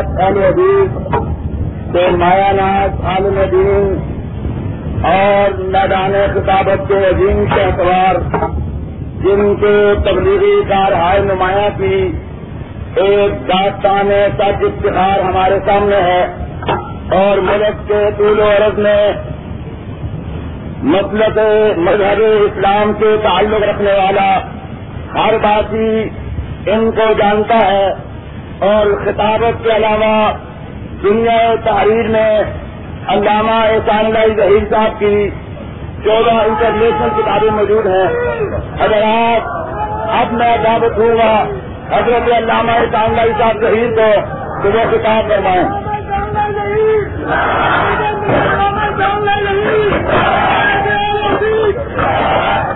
اہل حدیث کے مایا ناز عالم دین اور میدان خطابت کے عظیم کے اعتبار جن کے تبلیغی کارہائے نمایاں کی ایک داستان سچ افتخار ہمارے سامنے ہے، اور ملک کے طول و عرض میں مطلب مذہب اسلام کے تعلق رکھنے والا ہر باقی ان کو جانتا ہے۔ اور خطابت کے علاوہ دنیا تحریر میں علامہ احسان اللہ ظہیر صاحب کی چودہ انٹرنیشنل کتابیں موجود ہیں۔ اگر آپ اب میں دعوت ہوں گا حضرت علامہ احسان اللہ صاحب ظہیر کو تو وہ کتاب کروائیں الحمد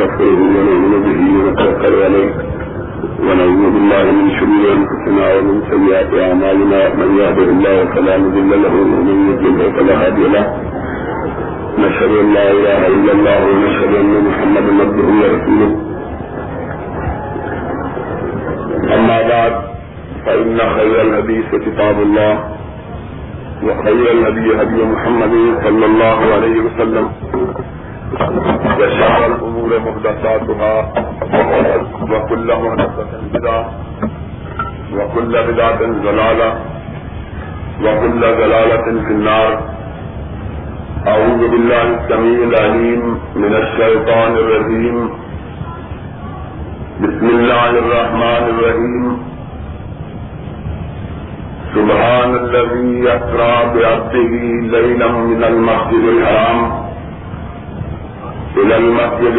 ونؤمن به ونتوكل عليه. ونعوذ بالله من شرور انفسنا ومن سيئات اعمالنا من يهده الله فلا مضل له ومن يضلل فلا هادي له. نشهد ان لا اله الا الله ونشهد ان محمدا عبده ورسوله. اما بعد فان خير الحديث كتاب الله، وخير الهدي هدي محمد صلى الله عليه وسلم. وشر الأمور محدثاتها، وكل محدثة بدعة، وكل بدعة ضلالة، وكل ضلالة في النار. أعوذ بالله السميع العليم من الشيطان الرجيم. بسم الله الرحمن الرحيم. سبحان الذي يسرى بعبده ليلا من المسجد الحرام. إلى المسجد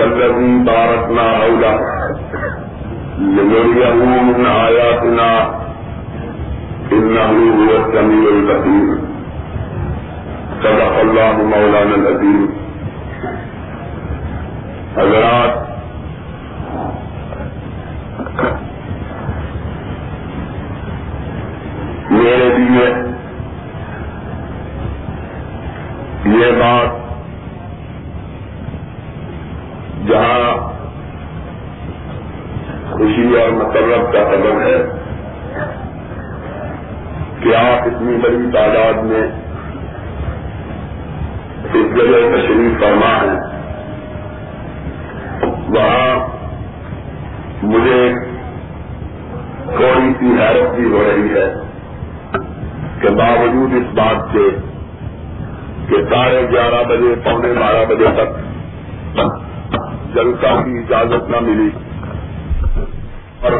الذي باركنا حوله لنريه من آياتنا إنه هو السميع البصير. صدق الله مولانا العظيم. حضرات، میرے لیے یہ بات جہاں خوشی اور مسرت کا سبب ہے کہ آپ اتنی بڑی تعداد میں اس جگہ تشریف فرما ہے وہاں مجھے تھوڑی سی حیرت بھی ہو رہی ہے کہ باوجود اس بات کے کہ ساڑھے گیارہ بجے، پونے بارہ بجے تک جلسہ کی اجازت نہ ملی اور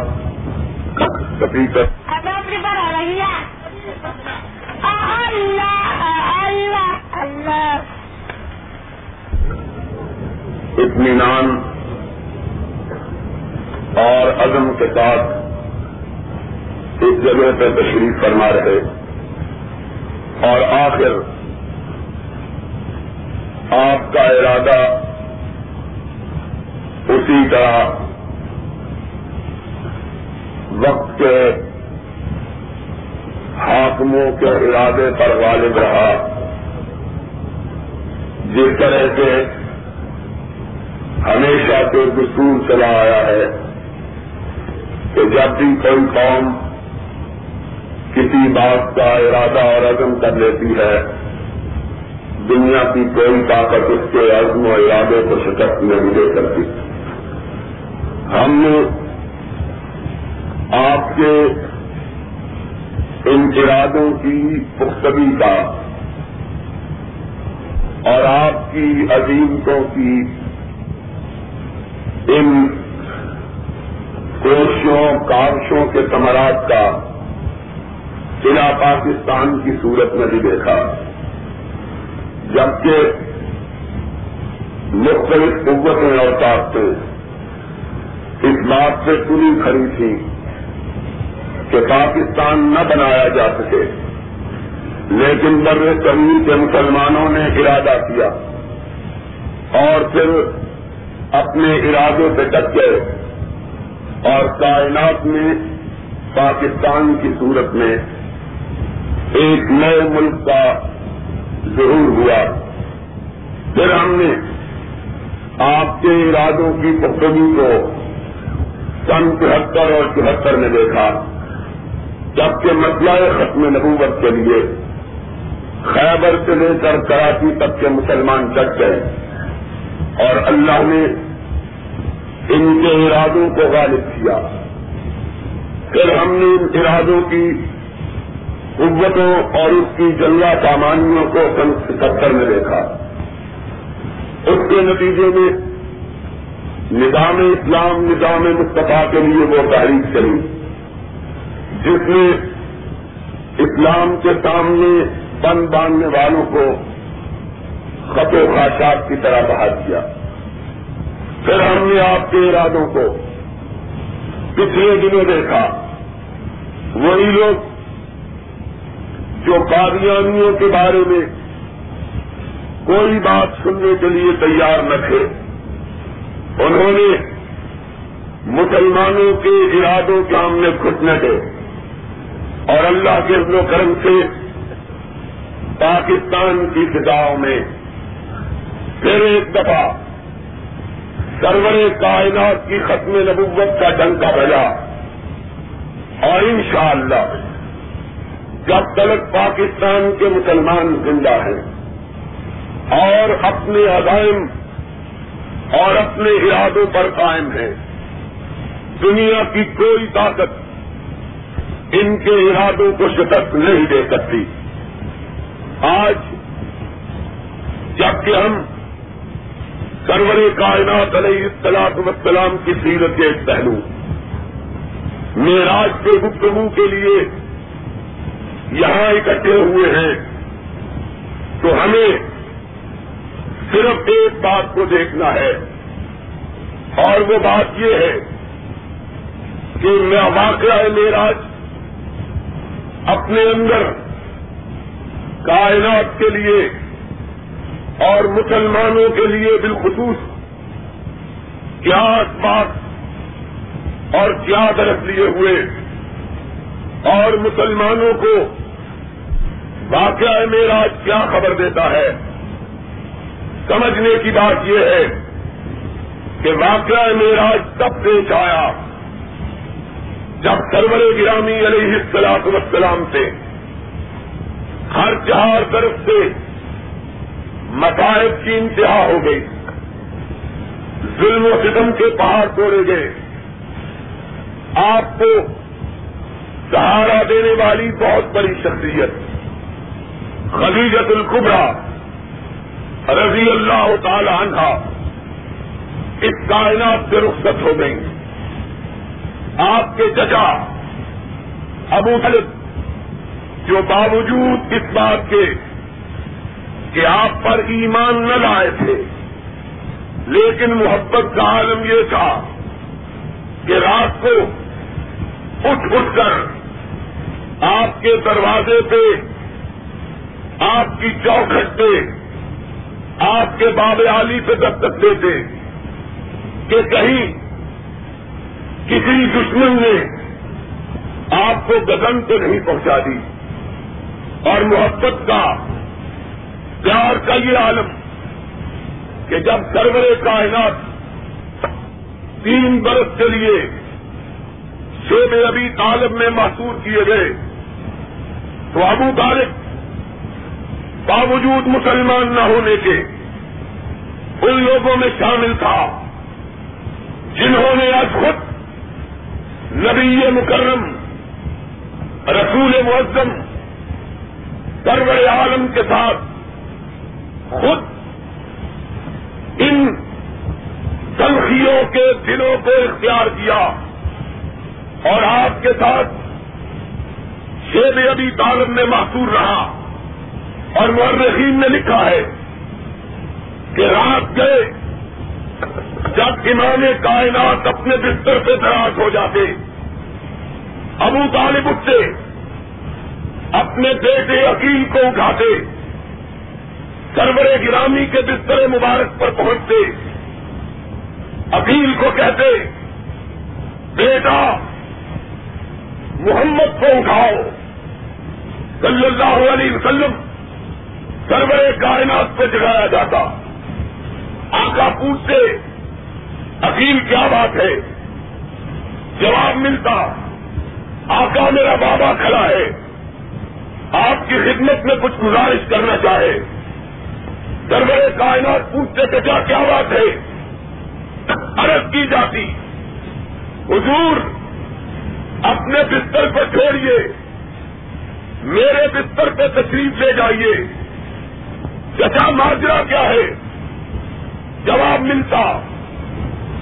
اطمینان اور عزم کے ساتھ اس جگہ پہ تشریف فرما رہے اور آخر آپ کا ارادہ اسی طرح وقت کے حاکموں کے ارادے پر غالب رہا۔ جس طرح سے ہمیشہ سے دستور چلا آیا ہے کہ جب بھی کوئی قوم کسی بات کا ارادہ اور عزم کر لیتی ہے، دنیا کی کوئی طاقت اس کے عزم و ارادے کو شکست نہیں دے سکتی۔ ہم آپ کے ان ارادوں کی پختگی کا اور آپ کی عظیمتوں کی ان کوششوں، کاوشوں کے ثمرات کا ضلع پاکستان کی صورت میں بھی دیکھا۔ جبکہ مختلف قوتیں اور طاقتیں اس بات سے پوری کھڑی تھی کہ پاکستان نہ بنایا جا سکے، لیکن بر صغیر کے مسلمانوں نے ارادہ کیا اور پھر اپنے ارادوں سے ڈٹ گئے اور کائنات میں پاکستان کی صورت میں ایک نئے ملک کا ضرور ہوا۔ پھر ہم نے آپ کے ارادوں کی پختگی کو سن تہتر اور چوہتر میں دیکھا، جبکہ مسئلہ ختم نبوت کے لیے خیبر سے لے کر کراچی تک کے مسلمان ڈٹ گئے اور اللہ نے ان کے ارادوں کو غالب کیا۔ پھر ہم نے ان ارادوں کی قوتوں اور اس کی جنگا سامانیوں کو سن ستر میں دیکھا۔ اس کے نتیجے میں نظام اسلام، نظام مصطفیٰ کے لیے وہ تحریک چلی جس نے اسلام کے سامنے بن باندھنے والوں کو خط و خاشات کی طرح بہا دیا۔ پھر ہم نے آپ کے ارادوں کو پچھلے دنوں دیکھا۔ وہی لوگ جو قادیانیوں کے بارے میں کوئی بات سننے کے لیے تیار نہ تھے۔ انہوں نے مسلمانوں کے ارادوں کے سامنے گھٹنے دے اور اللہ کے و کرم سے پاکستان کی فضاؤں میں پھر ایک دفعہ سرور کائنات کی ختم نبوت کا ڈنکا بجا اور انشاءاللہ جب تک پاکستان کے مسلمان زندہ ہیں اور اپنے عزائم اور اپنے ارادوں پر قائم ہیں دنیا کی کوئی طاقت ان کے ارادوں کو شکست نہیں دے سکتی۔ آج جبکہ ہم سرور کائنات علیہ السلاط وسلام کی سیرت کے ایک پہلو میراج کے گفتگو کے لیے یہاں اکٹھے ہوئے ہیں، تو ہمیں صرف ایک بات کو دیکھنا ہے اور وہ بات یہ ہے کہ میں واقعہ میراج اپنے اندر کائنات کے لیے اور مسلمانوں کے لیے بالخصوص کیا بات اور کیا درخت لیے ہوئے اور مسلمانوں کو واقعہ میرا کیا خبر دیتا ہے سمجھنے کی بات یہ ہے کہ واقعہ میرا تب پیش آیا جب سرور گرامی علیہ السلاط وسلام سے ہر چار طرف سے مسائب کی انتہا ہو گئی۔ ظلم و ستم کے پہاڑ توڑے گئے۔ آپ کو سہارا دینے والی بہت بڑی شخصیت خلیجت القبرا رضی اللہ تعالی عنہ اس کائنات سے رخصت ہو گئی آپ کے چچا ابو طلب جو باوجود اس بات کے کہ آپ پر ایمان نہ لائے تھے، لیکن محبت کا عالم یہ تھا کہ رات کو اٹھ اٹھ کر آپ کے دروازے پہ آپ کی چوکھٹ پہ آپ کے باب علی پہ دستک دیتے کہ کہیں کسی دشمن نے آپ کو گگن پہ نہیں پہنچا دی اور محبت کا، پیار کا یہ عالم کہ جب سرور کائنات تین برس کے لیے شیب ابھی طالب میں محسور کیے گئے تو ابو طالب باوجود مسلمان نہ ہونے کے ان لوگوں میں شامل تھا جنہوں نے آج خود نبی مکرم، رسول معظم، سرور عالم کے ساتھ خود ان تلخیوں کے دلوں کو اختیار کیا اور آپ کے ساتھ شیب ابھی طالب میں محسور رہا۔ مرحیم نے لکھا ہے کہ رات گئے جب امام کائنات اپنے بستر پہ دراز ہو جاتے، ابو طالب اٹھتے، اپنے بیٹے عقیل کو اٹھاتے، سرور گرامی کے بستر مبارک پر پہنچتے اپیل کو کہتے، بیٹا، محمد کو اٹھاؤ، صلی اللہ علیہ وسلم سرور کائنات پہ جگایا جاتا۔ آقا پوچھتے عقیل کیا بات ہے؟ جواب ملتا، آقا میرا بابا کھڑا ہے۔ آپ کی خدمت میں کچھ گزارش کرنا چاہے۔ سرور کائنات پوچھتے کہ کیا کیا بات ہے؟ عرض کی جاتی۔ حضور، اپنے بستر کو چھوڑیے۔ میرے بستر پہ تشریف لے جائیے۔ چچا ماجرا کیا ہے؟ جواب ملتا۔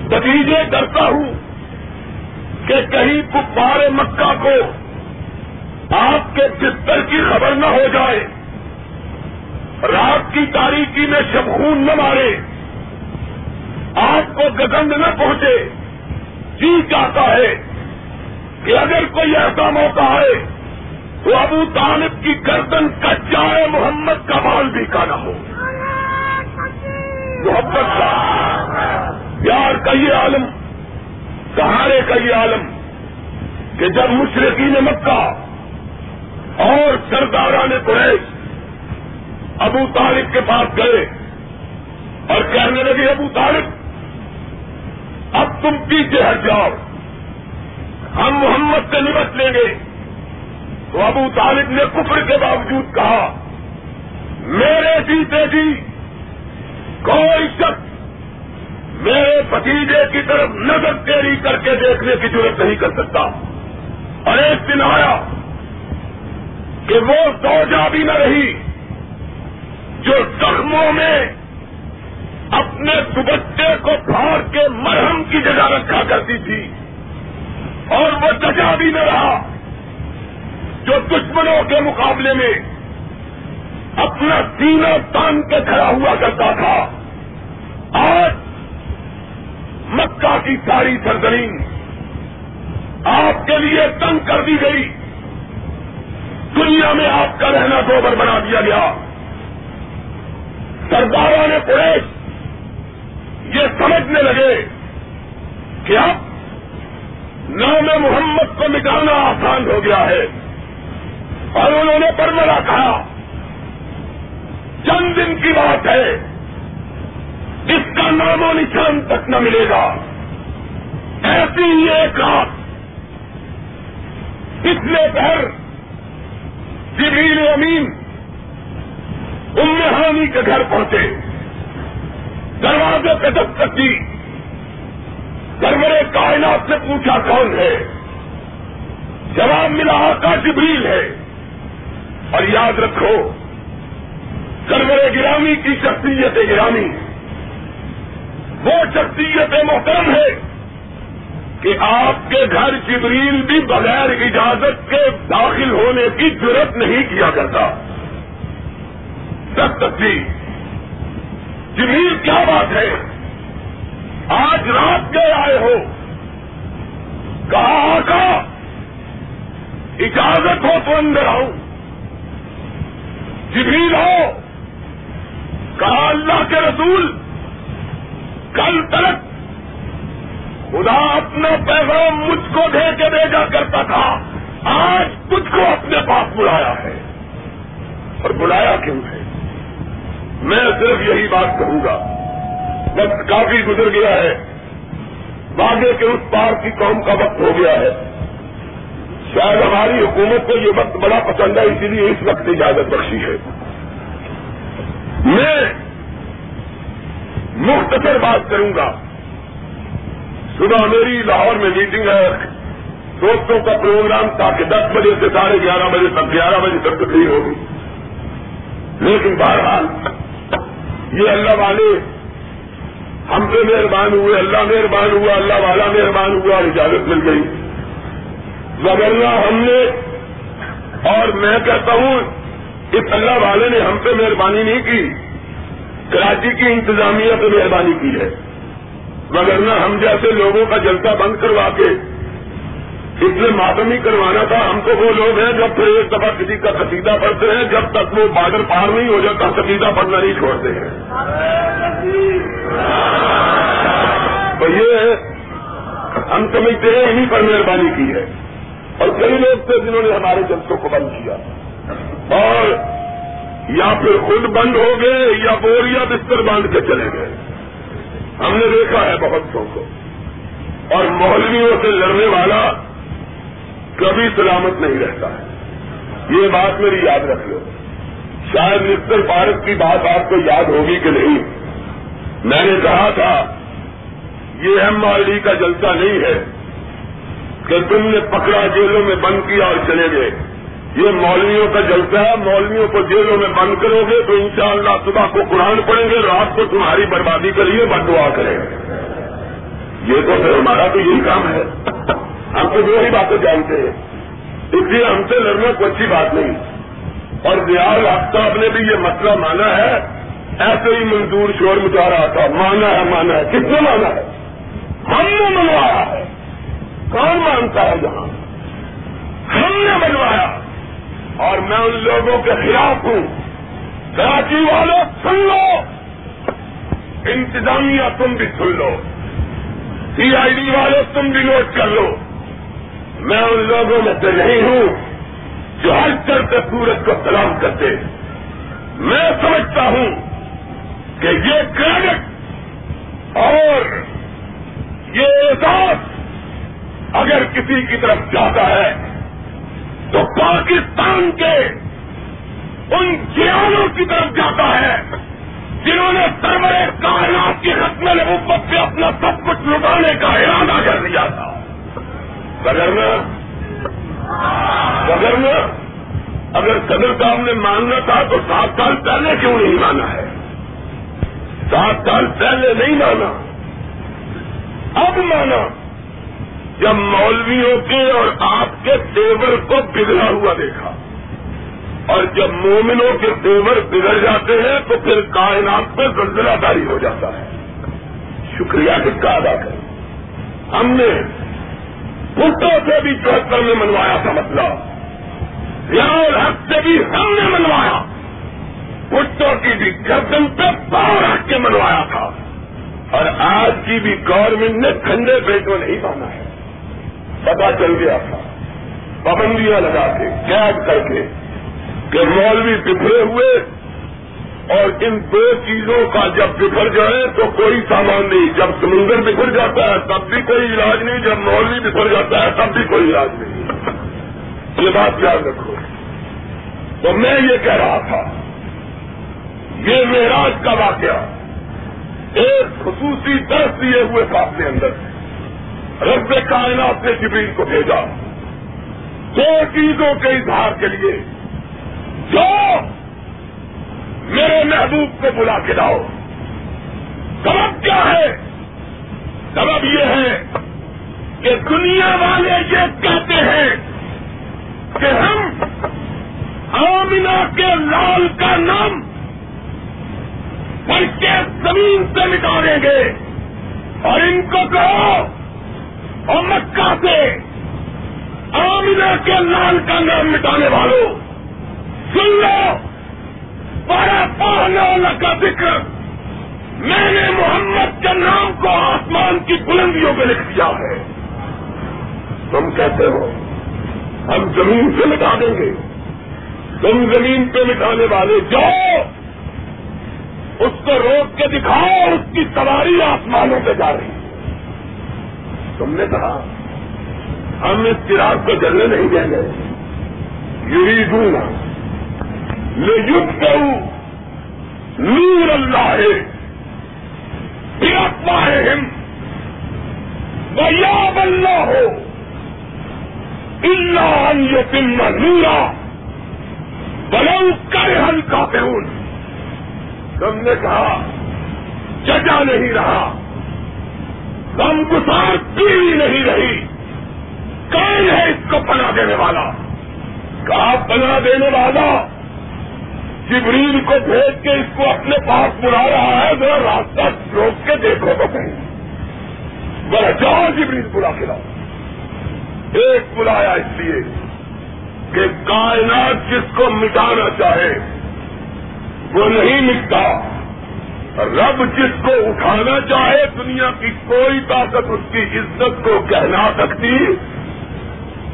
نتیجے کرتا ہوں کہ کہیں کپار مکہ کو آپ کے بستر کی خبر نہ ہو جائے۔ رات کی تاریخی میں شبخون نہ مارے۔ آپ کو گگند نہ پہنچے۔ جی چاہتا ہے کہ اگر کوئی ایسا موقع ہے تو ابو طالب کی گردن کٹ جائے، محمد کا مال بھی کا نہ ہو۔ محبت کا۔ پیار کا یہ عالم، سہارے کا یہ عالم کہ جب مشرقین مکہ اور سرداران قریش ابو طالب کے پاس گئے اور کہنے لگے، ابو طالب، اب تم پیچھے ہٹ جاؤ، ہم محمد سے نمٹ لیں گے۔ تو ابو طالب نے کفر کے باوجود کہا، میرے جیتے جی کوئی شخص میرے بتیجے کی طرف نظر تیری کر کے دیکھنے کی ضرورت نہیں کر سکتا۔ اور ایک دن آیا کہ وہ سوجا بھی نہ رہی جو زخموں میں اپنے دوبچے کو پھاڑ کے مرہم کی جگہ رکھا کرتی تھی اور وہ جگہ بھی نہ رہا۔ جو دشمنوں کے مقابلے میں اپنا سینہ تان کے کھڑا ہوا کرتا تھا، آج مکہ کی ساری سرزمین آپ کے لیے تنگ کر دی گئی۔ دنیا میں آپ کا رہنا گوبر بنا دیا گیا۔ سرداروں نے پریش یہ سمجھنے لگے کہ اب نام محمد کو مٹانا آسان ہو گیا ہے۔ اور انہوں نے پرمرا کہا، چند دن کی بات ہے جس کا نام و نشان تک نہ ملے گا۔ ایسی ہی ایک رات پچھلے پہر جبریل امین امانی کے گھر پہنچے۔ دروازے پہ دستک کی سرور کائنات سے پوچھا کون ہے؟ جواب ملا کا جبریل ہے۔ اور یاد رکھو سرور گرامی کی شخصیت گرامی وہ شخصیت محترم ہے کہ آپ کے گھر جبریل بھی بغیر اجازت کے داخل ہونے کی ضرورت نہیں کیا کرتا۔ سب تک جبریل کیا بات ہے؟ آج رات کے آئے ہو۔ کہا، آقا، اجازت ہو تو اندر آؤں جبریل ہو۔ کہا اللہ کے رسول، کل تک خدا اپنا پیغام مجھ کو دے کے بھیجا کرتا تھا۔ آج تجھ کو اپنے پاس بلایا ہے۔ اور بلایا کیوں ہے؟ میں صرف یہی بات کہوں گا۔ وقت کافی گزر گیا ہے۔ باغے کے اس پار کی قوم کا وقت ہو گیا ہے۔ شاید ہماری حکومت کو یہ وقت بڑا پسند ہے، اسی لیے اس وقت اجازت بخشی ہے۔ میں مختصر بات کروں گا۔ صبح میری لاہور میں میٹنگ ہے۔ دوستوں کا پروگرام تھا کہ دس بجے سے ساڑھے گیارہ بجے تک، گیارہ بجے تک تقریر ہوگی۔ لیکن بہرحال، یہ اللہ والے، ہم سے مہربان ہوئے، اللہ مہربان ہوا، اللہ والا مہربان ہوا اجازت مل گئی۔ وغیرہ ہم نے اور میں کہتا ہوں، اس اللہ والے نے ہم پہ مہربانی نہیں کی، کراچی کی انتظامیہ پہ مہربانی کی ہے۔ مگر ہم جیسے لوگوں کا جلسہ بند کروا کے اس لیے ماتمی کروانا تھا، ہم تو وہ لوگ ہیں جب پھر ایک دفعہ کسی کا قصیدہ پڑھتے ہیں، جب تک وہ بارڈر پار نہیں ہو جاتا، قصیدہ پڑھنا نہیں چھوڑتے ہیں۔ تو یہ ہم سمجھتے ہیں انہیں پر مہربانی کی ہے۔ اور کئی لوگ تھے جنہوں نے ہمارے جلسوں کو بند کیا۔ اور یا پھر خود بند ہو گئے یا بوریا بستر باندھ کے چلے گئے۔ ہم نے دیکھا ہے بہت سو کو۔ اور مولویوں سے لڑنے والا کبھی سلامت نہیں رہتا ہے۔ یہ بات میری یاد رکھ لو شاید مسٹر پارک کی بات آپ کو یاد ہوگی کہ نہیں۔ میں نے کہا تھا، یہ ایم آر ڈی کا جلسہ نہیں ہے۔ کہ تم نے پکڑا جیلوں میں بند کیا اور چلے گئے۔ یہ مولویوں کا جلسہ ہے، مولویوں کو جیلوں میں بند کرو گے تو انشاءاللہ صبح کو قرآن پڑھیں گے، رات کو تمہاری بربادی کے لیے بد دعا کریں گے۔ یہ تو پھر ہمارا تو یہی کام ہے۔ ہم تو دو ہی باتیں جانتے ہیں۔ اس لیے ہم سے لڑنا کوئی اچھی بات نہیں۔ اور دیال آفتاب نے بھی یہ مسئلہ مانا ہے۔ ایسے ہی منظور شور مچا رہا تھا۔ مانا ہے مانا ہے۔ کس نے مانا ہے؟ ہم نے منوایا ہے۔ کون مانتا ہے جہاں؟ ہم نے منوایا اور میں ان لوگوں کے خلاف ہوں۔ کراچی والوں سن لو۔ انتظامیہ تم بھی سن لو۔ سی آئی ڈی والوں تم بھی نوٹ کر لو۔ میں ان لوگوں میں سے نہیں ہوں جو ہر چلتے سورج کو سلام کرتے۔ میں سمجھتا ہوں کہ یہ کریڈٹ اور یہ احساس اگر کسی کی طرف جاتا ہے تو پاکستان کے ان جیانوں کی طرف جاتا ہے جنہوں نے سرور کائنات کی رسم نبوت پہ اپنا سب کچھ لٹانے کا ارادہ کر دیا تھا۔ وغیرہ وغیرہ اگر صدر صاحب نے ماننا تھا تو سات سال پہلے کیوں نہیں مانا ہے؟ سات سال پہلے نہیں مانا۔ اب مانا۔ جب مولویوں کے اور آپ کے تیور کو بگڑا ہوا دیکھا اور جب مومنوں کے تیور بگڑ جاتے ہیں تو پھر کائنات میں زلزلہ داری ہو جاتا ہے۔ شکریہ کس کا ادا کریں ہم نے پٹوں سے بھی چوہتر میں منوایا تھا مسئلہ۔ ریاض حق سے بھی ہم نے منوایا۔ پٹوں کی بھی گردن پہ پاؤ رکھ کے منوایا تھا۔ اور آج کی بھی گورنمنٹ نے ٹھنڈے پیٹوں نہیں مانا ہے۔ پتا چل گیا۔ تھا پابندیاں لگا کے، قید کر کے کہ مولوی بکھرے ہوئے اور ان دو چیزوں کا جب بکھر جائے تو کوئی سامان نہیں۔ جب سمندر بکھر جاتا ہے تب بھی کوئی علاج نہیں، جب مولوی بکھر جاتا ہے تب بھی کوئی علاج نہیں۔ یہ بات یاد رکھو۔ تو میں یہ کہہ رہا تھا، یہ معراج کا واقعہ ایک خصوصی درس دیے ہوئے کے اندر رب کائنات نے جبریل کو بھیجا۔ دو چیزوں کے اظہار کے لیے۔ جو میرے محبوب کو بلا کے لاؤ۔ سبب کیا ہے؟ سبب یہ ہے کہ دنیا والے یہ کہتے ہیں کہ ہم آمنا کے لال کا نام پڑھ کے زمین سے مٹا دیں گے اور ان کو کہو اور مکہ سے آمنا کے لال کا نام مٹانے والوں، سن لو، بڑا والا کا ذکر میں نے محمد کے نام کو آسمان کی بلندیوں میں لکھ دیا ہے۔ تم کہتے ہو، ہم زمین سے مٹا دیں گے۔ تم زمین پہ مٹانے والے جاؤ، اس کو روک کے دکھاؤ، اس کی سواری آسمانوں پہ جا رہی۔ ہے تم نے کہا، ہم اس چراغ کو جلنے نہیں دیں گے۔ یہی دوں گا نور اللہ ہے تیرما ہے ہم بیاب اللہ ہو اللہ یتم نورا بلو کر ہل کا تم نے کہا، ججا نہیں رہا۔ گسار پیڑھی نہیں رہی۔ کون ہے اس کو پناہ دینے والا؟ کہا پناہ دینے والا؟ جبریل کو بھیج کے اس کو اپنے پاس بلا رہا ہے، ذرا راستہ روک کے دیکھو تو کہیں ذرا جاؤ جبریل بلا کے لاؤ۔ ایک بلایا اس لیے کہ کائنات جس کو مٹانا چاہے، وہ نہیں مٹتا۔ رب جس کو اٹھانا چاہے دنیا کی کوئی طاقت اس کی عزت کو کہنا سکتی،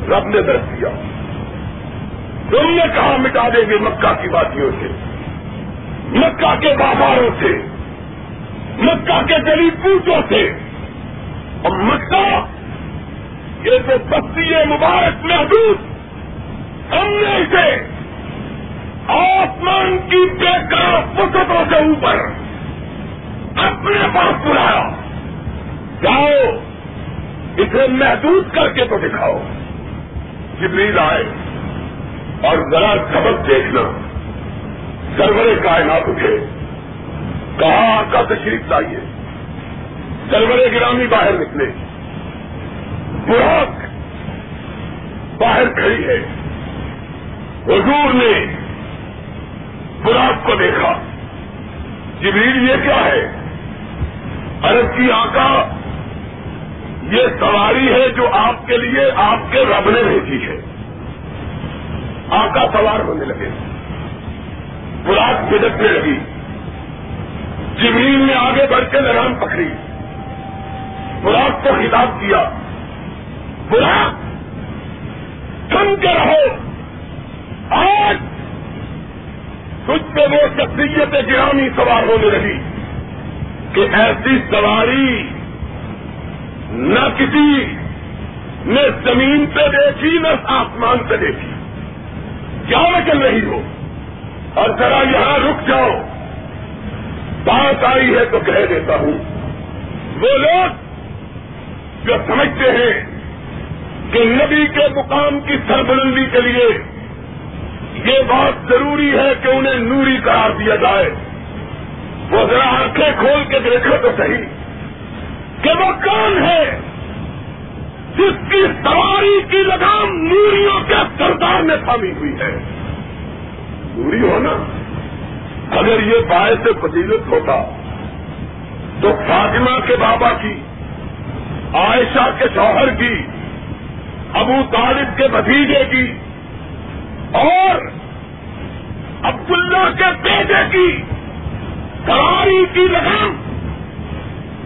رب نے درد دیا تم نے کہا مٹا دیں گے مکہ کی باتیوں سے، مکہ کے باباروں سے، مکہ کے گلی پوچھوں سے۔ اور مکہ یہ تو بستی مبارک محدود، ہم نے اسے آسمان کی بے فسطوں سے اوپر اپنے پاس بلایا۔ جاؤ، اسے محدود کر کے تو دکھاؤ۔ جبریل آئے اور ذرا سبق دیکھنا۔ سرور کائنات اٹھے۔ کہاں کا تشریف لائیے۔ سرور گرامی باہر نکلے۔ براک باہر کھڑی ہے۔ حضور نے براک کو دیکھا۔ جبریل یہ کیا ہے؟ عرب کی آقا، یہ سواری ہے جو آپ کے لیے آپ کے رب نے بھیجی ہے۔ آقا سوار ہونے لگے۔ براک بھجکنے لگی۔ جبریل نے آگے بڑھ کے لگام پکڑی۔ براک کو خطاب کیا۔ براک تھم کے رہو؟ آج تجھ پہ وہ شخصیت گرامی سوار ہونے لگی۔ کہ ایسی سواری نہ کسی نے زمین پہ دیکھی نہ آسمان پہ دیکھی۔ کیا چل رہی ہو؟ اور ذرا یہاں رک جاؤ۔ بات آئی ہے تو کہہ دیتا ہوں۔ وہ لوگ جو سمجھتے ہیں کہ نبی کے مقام کی سربلندی کے لیے یہ بات ضروری ہے کہ انہیں نوری قرار دیا جائے۔ وہ ذرا آنکھیں کھول کے دیکھو تو صحیح کہ وہ کون ہے جس کی سواری کی لگام نوریوں کے سردار میں تھامی ہوئی ہے؟ نوری ہونا۔ اگر یہ باعث فضیلت ہوتا تو فاطمہ کے بابا کی، عائشہ کے شوہر کی، ابو طالب کے بھتیجے کی، اور عبداللہ کے بیٹے کی سواری کی لگام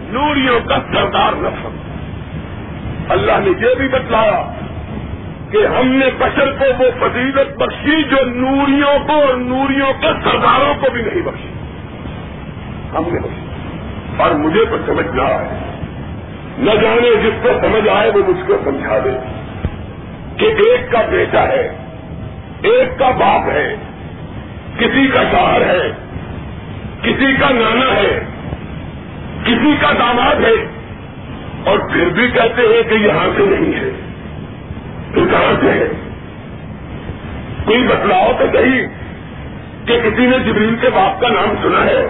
نوریوں کا سردار رسم اللہ نے یہ بھی بتلایا کہ ہم نے بشر کو وہ فضیلت بخشی جو نوریوں کو اور نوریوں کے سرداروں کو بھی نہیں بخشی۔ ہم نے بخشی۔ اور مجھے تو سمجھ نہ آئے۔ نہ جانے جس کو سمجھ آئے وہ مجھ کو سمجھا دے کہ ایک کا بیٹا ہے، ایک کا باپ ہے، کسی کا شوہر ہے کسی کا نانا ہے، کسی کا داماد ہے، اور پھر بھی کہتے ہیں کہ یہاں سے نہیں ہے۔ تو کہاں سے ہے؟ کوئی بتلاؤ تو صحیح کہ کسی نے جبریل کے باپ کا نام سنا ہے،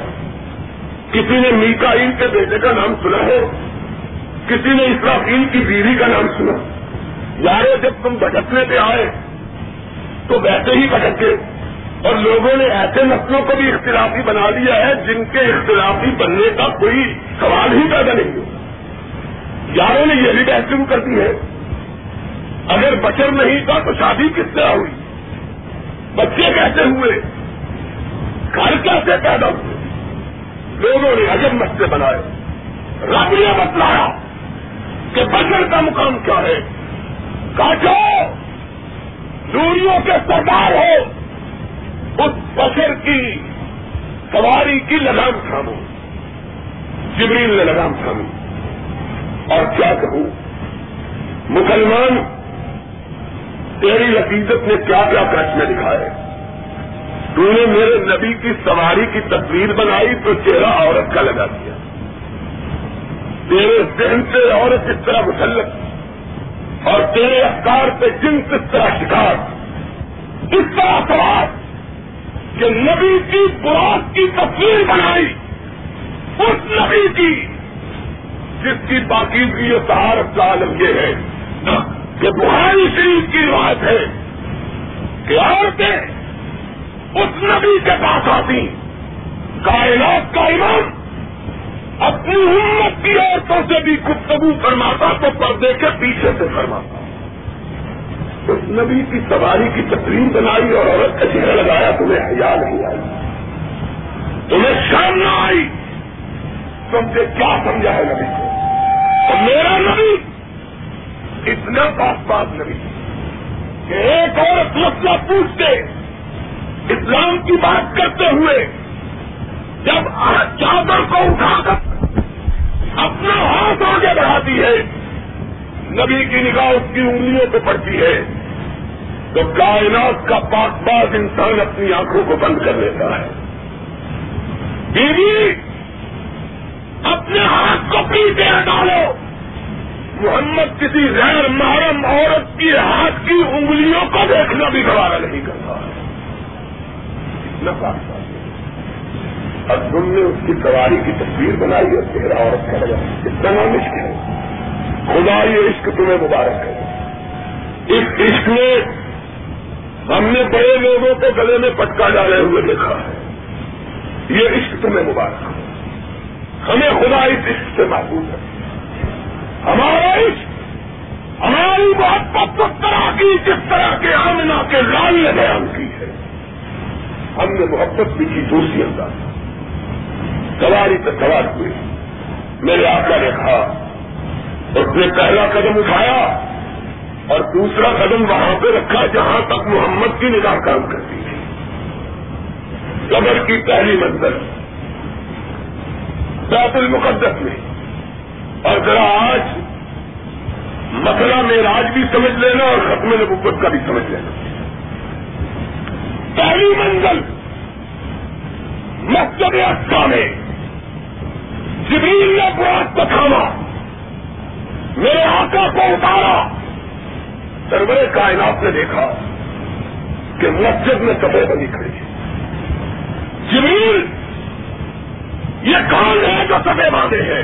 کسی نے میکا کے بیٹے کا نام سنا ہے، کسی نے اسرافیل کی بیوی کا نام سنا۔ یارے جب تم بھٹکنے پہ آئے، تو ویسے ہی بھٹکے۔ اور لوگوں نے ایسے نسلوں کو بھی اختلافی بنا دیا ہے جن کے اختلافی بننے کا کوئی سوال ہی پیدا نہیں ہو یاروں نے یہ بھی بحث شروع کر دی ہے۔ اگر بچر نہیں تھا تو شادی کس طرح ہوئی؟ بچے کیسے ہوئے؟ گھر کیسے پیدا ہوئے؟ لوگوں نے عجب مسئلے بنائے۔ رب نے بتلایا کہ بچر کا مقام کیا ہے۔ کاٹو! دوریوں کے سردار ہو! اس بشر کی سواری کی لگام تھامو۔ جبریل نے لگام تھامی۔ اور کیا کہوں؟ مسلمان، تیری لطیفت نے کیا کیا کچھ میں دکھائے تو نے میرے نبی کی سواری کی تصویر بنائی تو چہرہ عورت کا لگا دیا۔ تیرے ذہن سے عورت اس طرح مسلط، اور تیرے افکار پہ جن کس طرح شکار۔ اس طرح سوال کہ نبی کی براق کی تصویر بنائی، اس نبی کی، جس کی باقیدگی اور سہارت کا عالم یہ ہے کہ بہاری شریف کی روایت ہے کہ عورتیں اس نبی کے پاس آتی، کائنات کا امام، اپنی امت کی عورتوں سے بھی گفتگو فرماتا تو پردے کے پیچھے سے فرماتا۔ اس نبی کی سواری کی تقریم بنائی اور عورت کا چہرہ لگایا، تمہیں حیا نہیں آئی۔ تمہیں شام نہ آئی۔ تم سے کیا سمجھا ہے نبی کو؟ اور میرا نبی، اتنا پاس پاس نبی، کہ ایک اور مسئلہ پوچھتے، اسلام کی بات کرتے ہوئے، جب چادر کو اٹھا کر اپنا ہاتھ آگے بڑھاتی ہے، نبی کی نگاہ اس کی انگلیوں پہ پڑتی ہے۔ تو کائنات کا پاک باز انسان اپنی آنکھوں کو بند کر لیتا ہے۔ بیوی، اپنے ہاتھ کو پیٹے ڈالو۔ محمد کسی غیر محرم عورت کی ہاتھ کی انگلیوں کو دیکھنا بھی گوارا نہیں کرتا۔ اتنا پاک اور تم نے اس کی سواری کی تصویر بنائی اور چہرہ عورت کا لگا۔ اتنا نام عشق ہے۔ خدا یہ عشق تمہیں مبارک ہے اس عشق میں ہم نے بڑے لوگوں کو گلے میں پٹکا ڈالے ہوئے دیکھا ہے۔ یہ عشق تمہیں مبارک ہمیں خدا اس عشق سے محبوب ہے۔ ہمارا عشق، ہماری محبت اس طرح کی جس طرح کے آمنا کے لال نے بیان کی ہے۔ ہم نے محبت بھی کی دوسری انداز سواری پہ سوار ہوئے۔ میرے آقا نے کہا، اس نے پہلا قدم اٹھایا۔ اور دوسرا قدم وہاں پہ رکھا جہاں تک محمد کی نگاہ کام کرتی تھی۔ قبر کی پہلی منزل، بیت المقدس میں۔ اور ذرا آج مسئلہ میراج بھی سمجھ لینا اور ختم نبوت کا بھی سمجھ لینا۔ پہلی منزل مسجد اقسا میں۔ جبریل نے براق تھاما، میرے آقا کو اتارا سرور کائنات نے دیکھا کہ مسجد میں سفے بنی کھڑی جبریل، یہ کون ہے جو سفے باندھے ہیں؟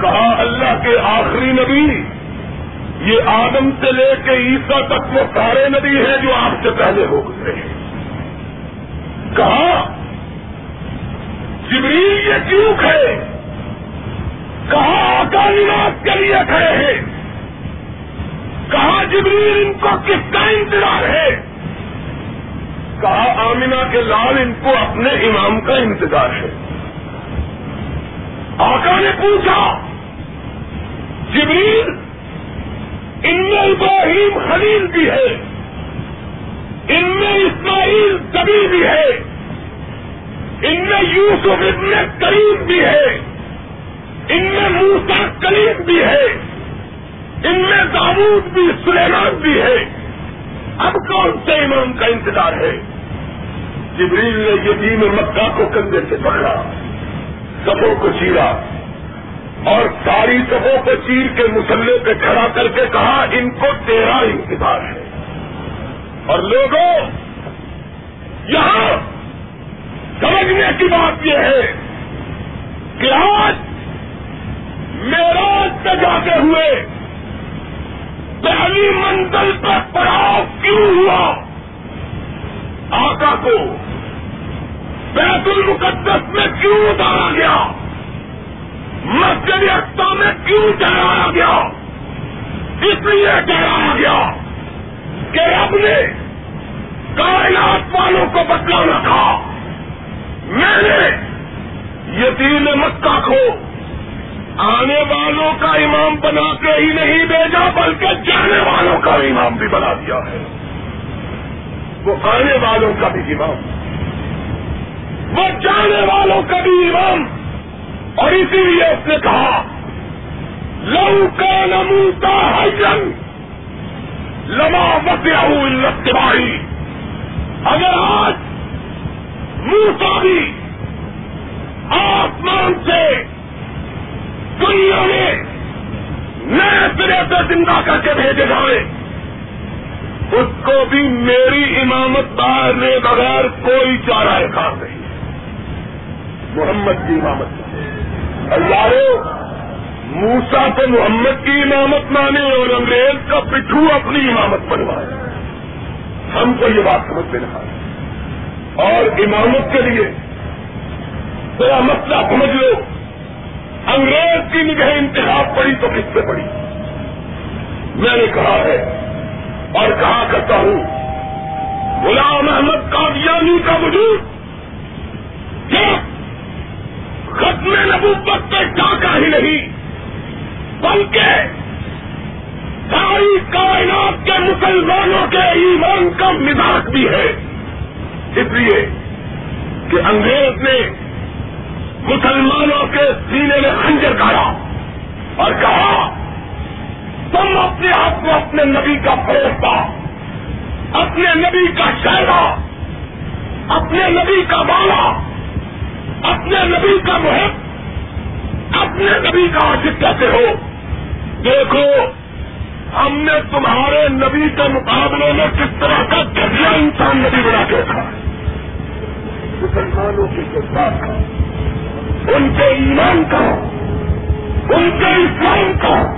کہا، اللہ کے آخری نبی، یہ آدم سے لے کے عیسا تک وہ سارے نبی ہیں جو آپ سے پہلے ہو گئے ہیں۔ کہا، جبریل یہ کیوں کھڑے؟ کہا، آقا نواز کے لیے کھڑے ہیں۔ کہا جبریل ان کو کس کا انتظار ہے؟ کہا آمینہ کے لال ان کو اپنے امام کا انتظار ہے۔ آقا نے پوچھا، جبریل، ان میں ابراہیم خلیل بھی ہے، ان میں اسماعیل کبھی بھی ہے، ان میں یوسف ابن کریم بھی ہے، ان میں موسا کلیم بھی ہے۔ ان میں داود بھی، سلیمان بھی ہے۔ اب کون سے امام کا انتظار ہے؟ جبریل نے یتیم مکہ کو کندھے سے پکڑا سبوں کو چیرا اور ساری سبوں کو چیر کے مسلے پہ کھڑا کر کے کہا، ان کو تیرا انتظار ہے۔ اور لوگوں، یہاں سمجھنے کی بات یہ ہے کہ آج میرا پہ جاتے ہوئے۔ پہلی منزل پر پڑاؤ کیوں ہوا؟ آقا کو بیت المقدس میں کیوں اتارا گیا؟ مسجد اقسا میں کیوں ٹہرایا گیا؟ اس لیے ٹہرایا گیا کہ رب نے کائنات والوں کو بتلانا تھا میں نے یتیم مکہ کو آنے والوں کا امام بنا کے ہی نہیں بھیجا، بلکہ جانے والوں کا امام بھی بنا دیا ہے۔ وہ آنے والوں کا بھی امام۔ وہ جانے والوں کا بھی امام۔ اور اسی لیے اس نے کہا، لو کا نموتا حجن لما بسیا ہوں اگر آج موسا بھی آسمان سے دنیا میں نئے سرے سے زندہ کر کے بھیجے جائے اس کو بھی میری امامت بارنے بغیر کوئی چارہ کار نہیں۔ محمد کی امامت۔ اللہ موسا تو محمد کی امامت مانے اور انگریز کا پٹھو اپنی امامت بنوائے۔ ہم کو یہ بات سمجھ میں نہ اور امامت کے لیے ذرا مسئلہ سمجھ لو۔ انگریز کی نگہ انتخاب پڑی تو کس سے پڑی؟ میں نے کہا ہے اور کہا کرتا ہوں، غلام احمد قادیانی کا وجود ختم نبوت پہ ٹاکا ہی نہیں، بلکہ ساری کائنات کے مسلمانوں کے ایمان کا مزاج بھی ہے۔ اس لیے کہ انگریز نے مسلمانوں کے سینے میں خنجر کاٹا اور کہا، تم اپنے آپ کو اپنے نبی کا فروغ اپنے نبی کا شہرا اپنے نبی کا بالا اپنے نبی کا محب، اپنے نبی کا عاشق کہتے ہو۔ دیکھو، ہم نے تمہارے نبی کے مقابلے میں کس طرح کا گھٹیا انسان نبی بنا کے رکھا۔ مسلمانوں کی جذبات کا۔ ان کے ایمان کا، ان کے اسلام کا۔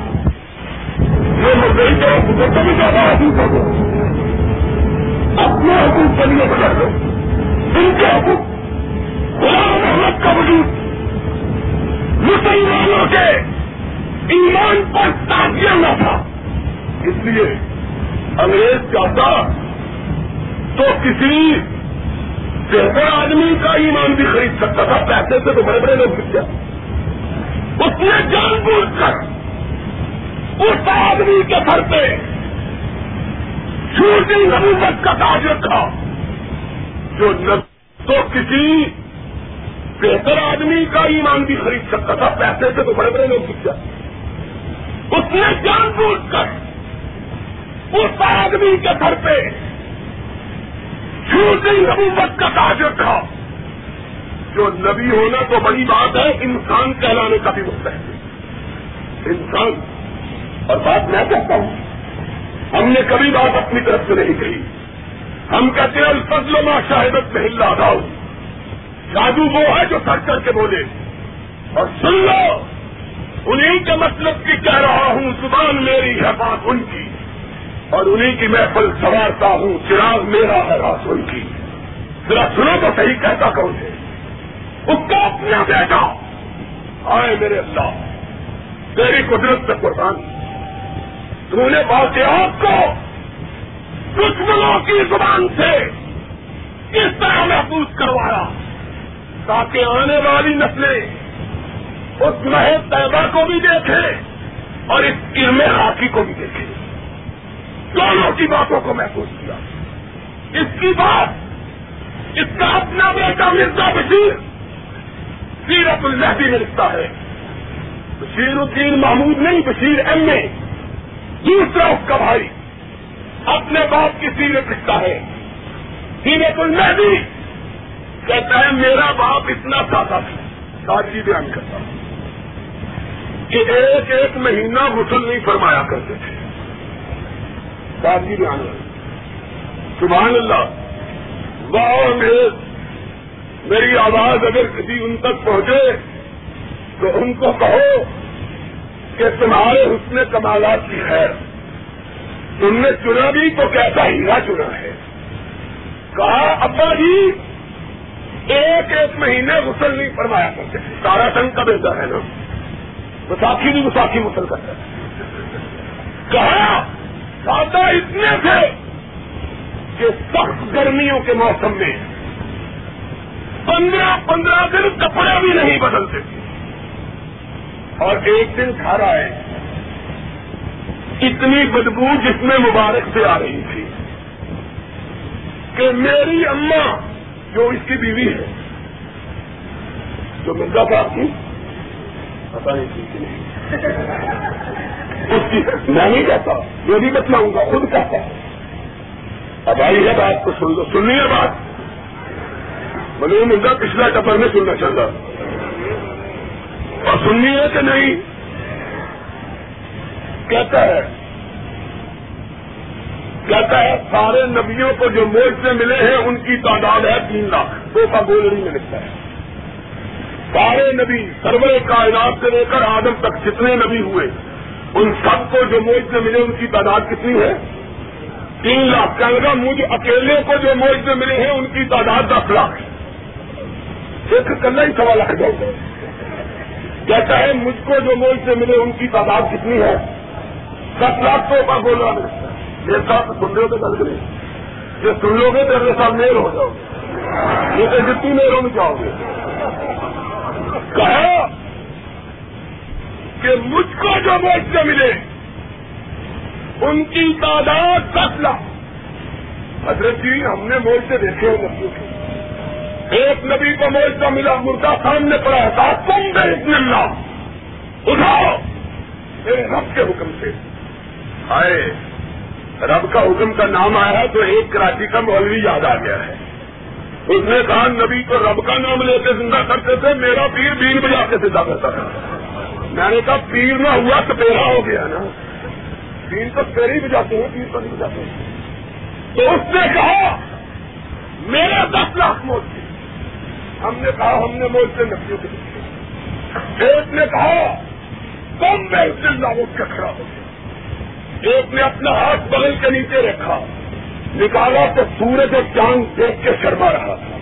یہ میں دیکھ رہا کبھی زیادہ حقوق ہو اپنے حقوق کے لیے بنا دو ان کے حقوق غلام محمد کا وجود۔ مسلمانوں کے ایمان پر تازیہ نہ تھا۔ اس لیے انگریز چاہتا تو کسی بہتر آدمی کا ایمان بھی خرید سکتا تھا، پیسے سے تو بڑے بڑے لوگ گیا اس نے جان بوجھ کر اس آدمی کے گھر پہ چھوٹی نبوت کا تاج رکھا، جو تو کسی بہتر آدمی کا ایمان بھی خرید سکتا تھا، پیسے سے تو بڑے بڑے لوگ گیا اس نے جان بوجھ کر اس آدمی کے گھر پہ چھوٹی نبوت کا تاج رکھا جو نبی ہونا تو بڑی بات ہے، انسان کہلانے کا بھی ہے۔ انسان، اور بات میں کہتا ہوں، ہم نے کبھی بات اپنی طرف سے نہیں کہی۔ ہم کہتے ہیں، الفضل ما شاہدت میں ہل رہا جادو وہ ہے جو سر کر کے بولے۔ اور سن لو انہیں کے مطلب کی کہہ رہا ہوں، زبان میری ہے بات ان کی۔ اور انہیں کی محفل سوارتا ہوں، چراغ میرا ہے راسن کی۔ ذرا سنو تو صحیح کہتا کون ہے؟ اس کا اپنا بیٹا۔ آئے میرے اللہ، تیری قدرت سے قربان۔ تو نے واقعات کو دشمنوں کی زبان سے کس طرح محفوظ کروایا، تاکہ آنے والی نسلیں اس محض طیبہ کو بھی دیکھیں اور اس علم خاکی کو بھی دیکھیں۔ دونوں کی باتوں کو محفوظ کیا۔ اس کی بات، اس کا اپنا بیٹا مرزا بشیر، سیرت المہدی میں لکھتا ہے۔ بشیر الدین محمود نہیں، بشیر ایم اے۔ دوسرا اس کا بھائی۔ اپنے باپ کی سیرت لکھتا ہے۔ سیرت المہدی کہتا ہے، میرا باپ اتنا سادہ تھا۔ سادگی بیان کرتا کہ ایک ایک مہینہ غسل نہیں فرمایا کرتے تھے۔ سادگی بیان سبحان اللہ۔ واہ میری آواز اگر کسی ان تک پہنچے تو ان کو کہو کہ تمہارے حسن کمالات کی خیر۔ تم نے چنا بھی تو کیسا ہیرا چنا ہے۔ کہا، ابا جی ایک ایک مہینے غسل نہیں فرمایا کرتے۔ تارا سنگ کا بہتر ہے نا۔ وساخی بھی وساخی غسل کرتا ہے۔ کہا سادہ اتنے تھے کہ سخت گرمیوں کے موسم میں پندرہ پندرہ دن کپڑے بھی نہیں بدلتے تھے۔ اور ایک دن کھا ہے۔ اتنی بدبو جس میں مبارک سے آ رہی تھی کہ میری اماں جو اس کی بیوی ہے، جو مرزا صاحب کی پتا نہیں تھی نہیں۔ اس کی میں نہیں کہتا یہ بھی بتلاؤں گا خود کہتا اب آئی ہے بات کو سن لو، سننی ہے بات؟ مجھے مرزا پچھلا ٹپر میں سننا چاہتا۔ اور سننی ہے کہ نہیں؟ کہتا ہے۔ کہتا ہے، سارے نبیوں کو جو موج سے ملے ہیں، ان کی تعداد ہے تین لاکھ۔ دو کا گولری میں لکھتا ہے۔ سارے نبی سرور کائنات سے لے کر آدم تک جتنے نبی ہوئے، ان سب کو جو موج سے ملے، ان کی تعداد کتنی ہے؟ تین لاکھ۔ کہنے لگا مجھ اکیلے کو جو موج سے ملے ہیں، ان کی تعداد دس لاکھ؟ ایک کل ہی سوا لاکھ جاؤ کہتا ہے، مجھ کو جو موج سے ملے، ان کی تعداد کتنی ہے؟ دس لاکھ تو کا بولنا میرے ساتھ سن رہے ہو تو گل کریں یہ سن لو گے تو اگلے ساتھ میل ہو جاؤ گے۔ یہ تو جتنی میروں میں جاؤ گے۔ کہا کہ مجھ کو جو موجے ملے، ان کی تعداد دس لاکھ۔ حضرت جی ہم نے موجے دیکھے ہیں نبیوں کے ایک نبی کو موجہ ملا، مردہ سامنے پڑا تھا تم بے اللہ۔ اٹھاؤ۔ میرے رب کے حکم سے۔ آئے رب کا حکم کا نام آیا تو ایک کراچی کا مولوی یاد آ گیا ہے۔ اس نے کہا نبی کو رب کا نام لے کے زندہ کرتے تھے، میرا پیر بین بجا کے زندہ کرتا تھا۔ میں نے کہا، پیر نہ ہوا تو پیرا ہو گیا نا۔ پیر تو پیر ہی بجاتے ہیں، پیر تو نہیں بجاتے۔ تو اس نے کہا، میرا دس لاکھ موت تھی ہم نے کہا، ہم نے موت سے نبیوں کے ایک نے کہا کم میں اللہ اٹھ کے کھڑا ہو گیا ایک نے اپنا ہاتھ بغل کے نیچے رکھا۔ نکالا تو سورج اور چاند دیکھ کے شرما رہا تھا۔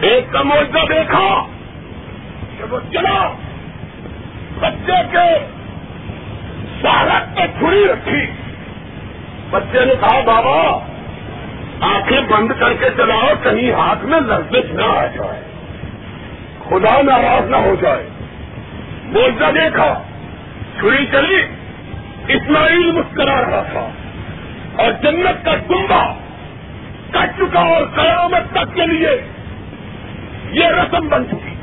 ایک کا معاوضہ دیکھا کہ وہ چلا، بچے کے سالت پہ چھری رکھی۔ بچے نے کہا، بابا، آنکھیں بند کر کے چلاؤ، کہیں ہاتھ میں لرزش نہ آ جائے۔ خدا ناراض نہ ہو جائے۔ موجہ دیکھا، چھری چلی۔ اسماعیل مسکرا رہا تھا۔ اور جنت کا کنبا کٹ چکا اور قیامت تک کے لیے یہ رسم بن چکی۔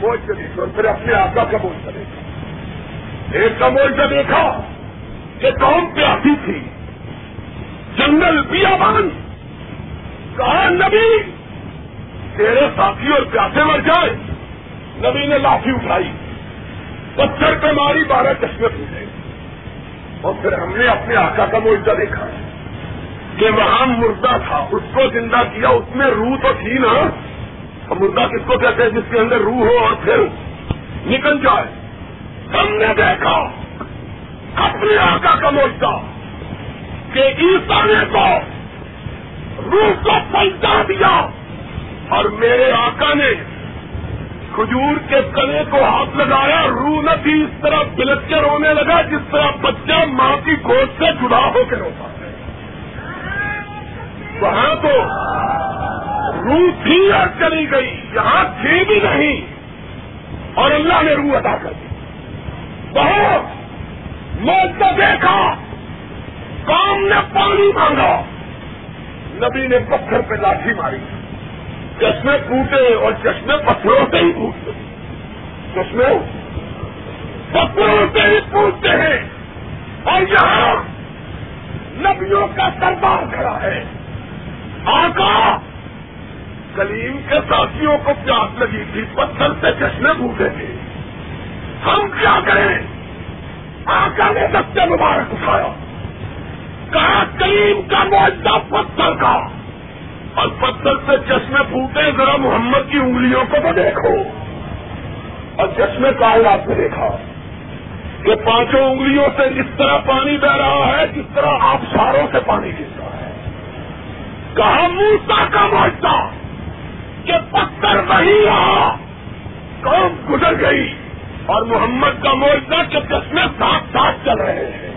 موج چلی اور پھر اپنے آقا کا بوجھ دیکھا ایک کا دیکھا کہ کون پیاسی تھی۔ جنگل بیابان، کہا، نبی، تیرے ساتھی اور پیاسے مر جائے نبی نے لاٹھی اٹھائی۔ پتھر پہ ماری، بارہ چشمے پوچھے اور پھر ہم نے اپنے آقا کا معاوضہ دیکھا کہ وہاں مردہ تھا، اس کو زندہ کیا، اس میں روح تو تھی نا۔ مردہ کس کو کہتے ہیں؟ جس کے اندر روح ہو اور پھر نکل جائے۔ ہم نے دیکھا اپنے آقا کا معاوضہ کہ عیسا نے تو روح کو پلٹا دیا اور میرے آقا نے کھجور کے کلے کو ہاتھ لگایا، روح نہ تھی، اس طرح بلٹ کے رونے لگا، جس طرح بچہ ماں کی گود سے جدا ہو کے روتا ہے۔ وہاں تو روح تھی اور چلی گئی، یہاں تھی بھی نہیں۔ اور اللہ نے روح ادا کر دی۔ بہت موت کو دیکھا، کام نے پانی مانگا۔ نبی نے پتھر پہ لاٹھی ماری۔ چشمے ٹوٹے اور چشمے پتھروں سے ہی ٹوٹتے چشمے پتھروں سے ہی ٹوٹتے ہیں۔ اور یہاں نبیوں کا دربار کھڑا ہے۔ آقا کلیم کے ساتھیوں کو پیاس لگی تھی، پتھر سے چشمے ٹوٹے تھے۔ ہم کیا کریں؟ آقا نے دستے مبارک اٹھایا۔ کہا، کلیم کا معاہدہ پتھر کا۔ اور پتھر سے چشمے پھوٹے ذرا محمد کی انگلیوں کو تو دیکھو۔ اور چشمے کائنات میں دیکھا کہ پانچوں انگلیوں سے اس طرح پانی بہ رہا ہے جس طرح آپ ساروں سے پانی گرتا ہے۔ کہا موسا کا معاہدہ کہ پتھر نہیں رہا، قوم گزر گئی اور محمد کا معاہدہ کے چشمے ساتھ ساتھ چل رہے ہیں۔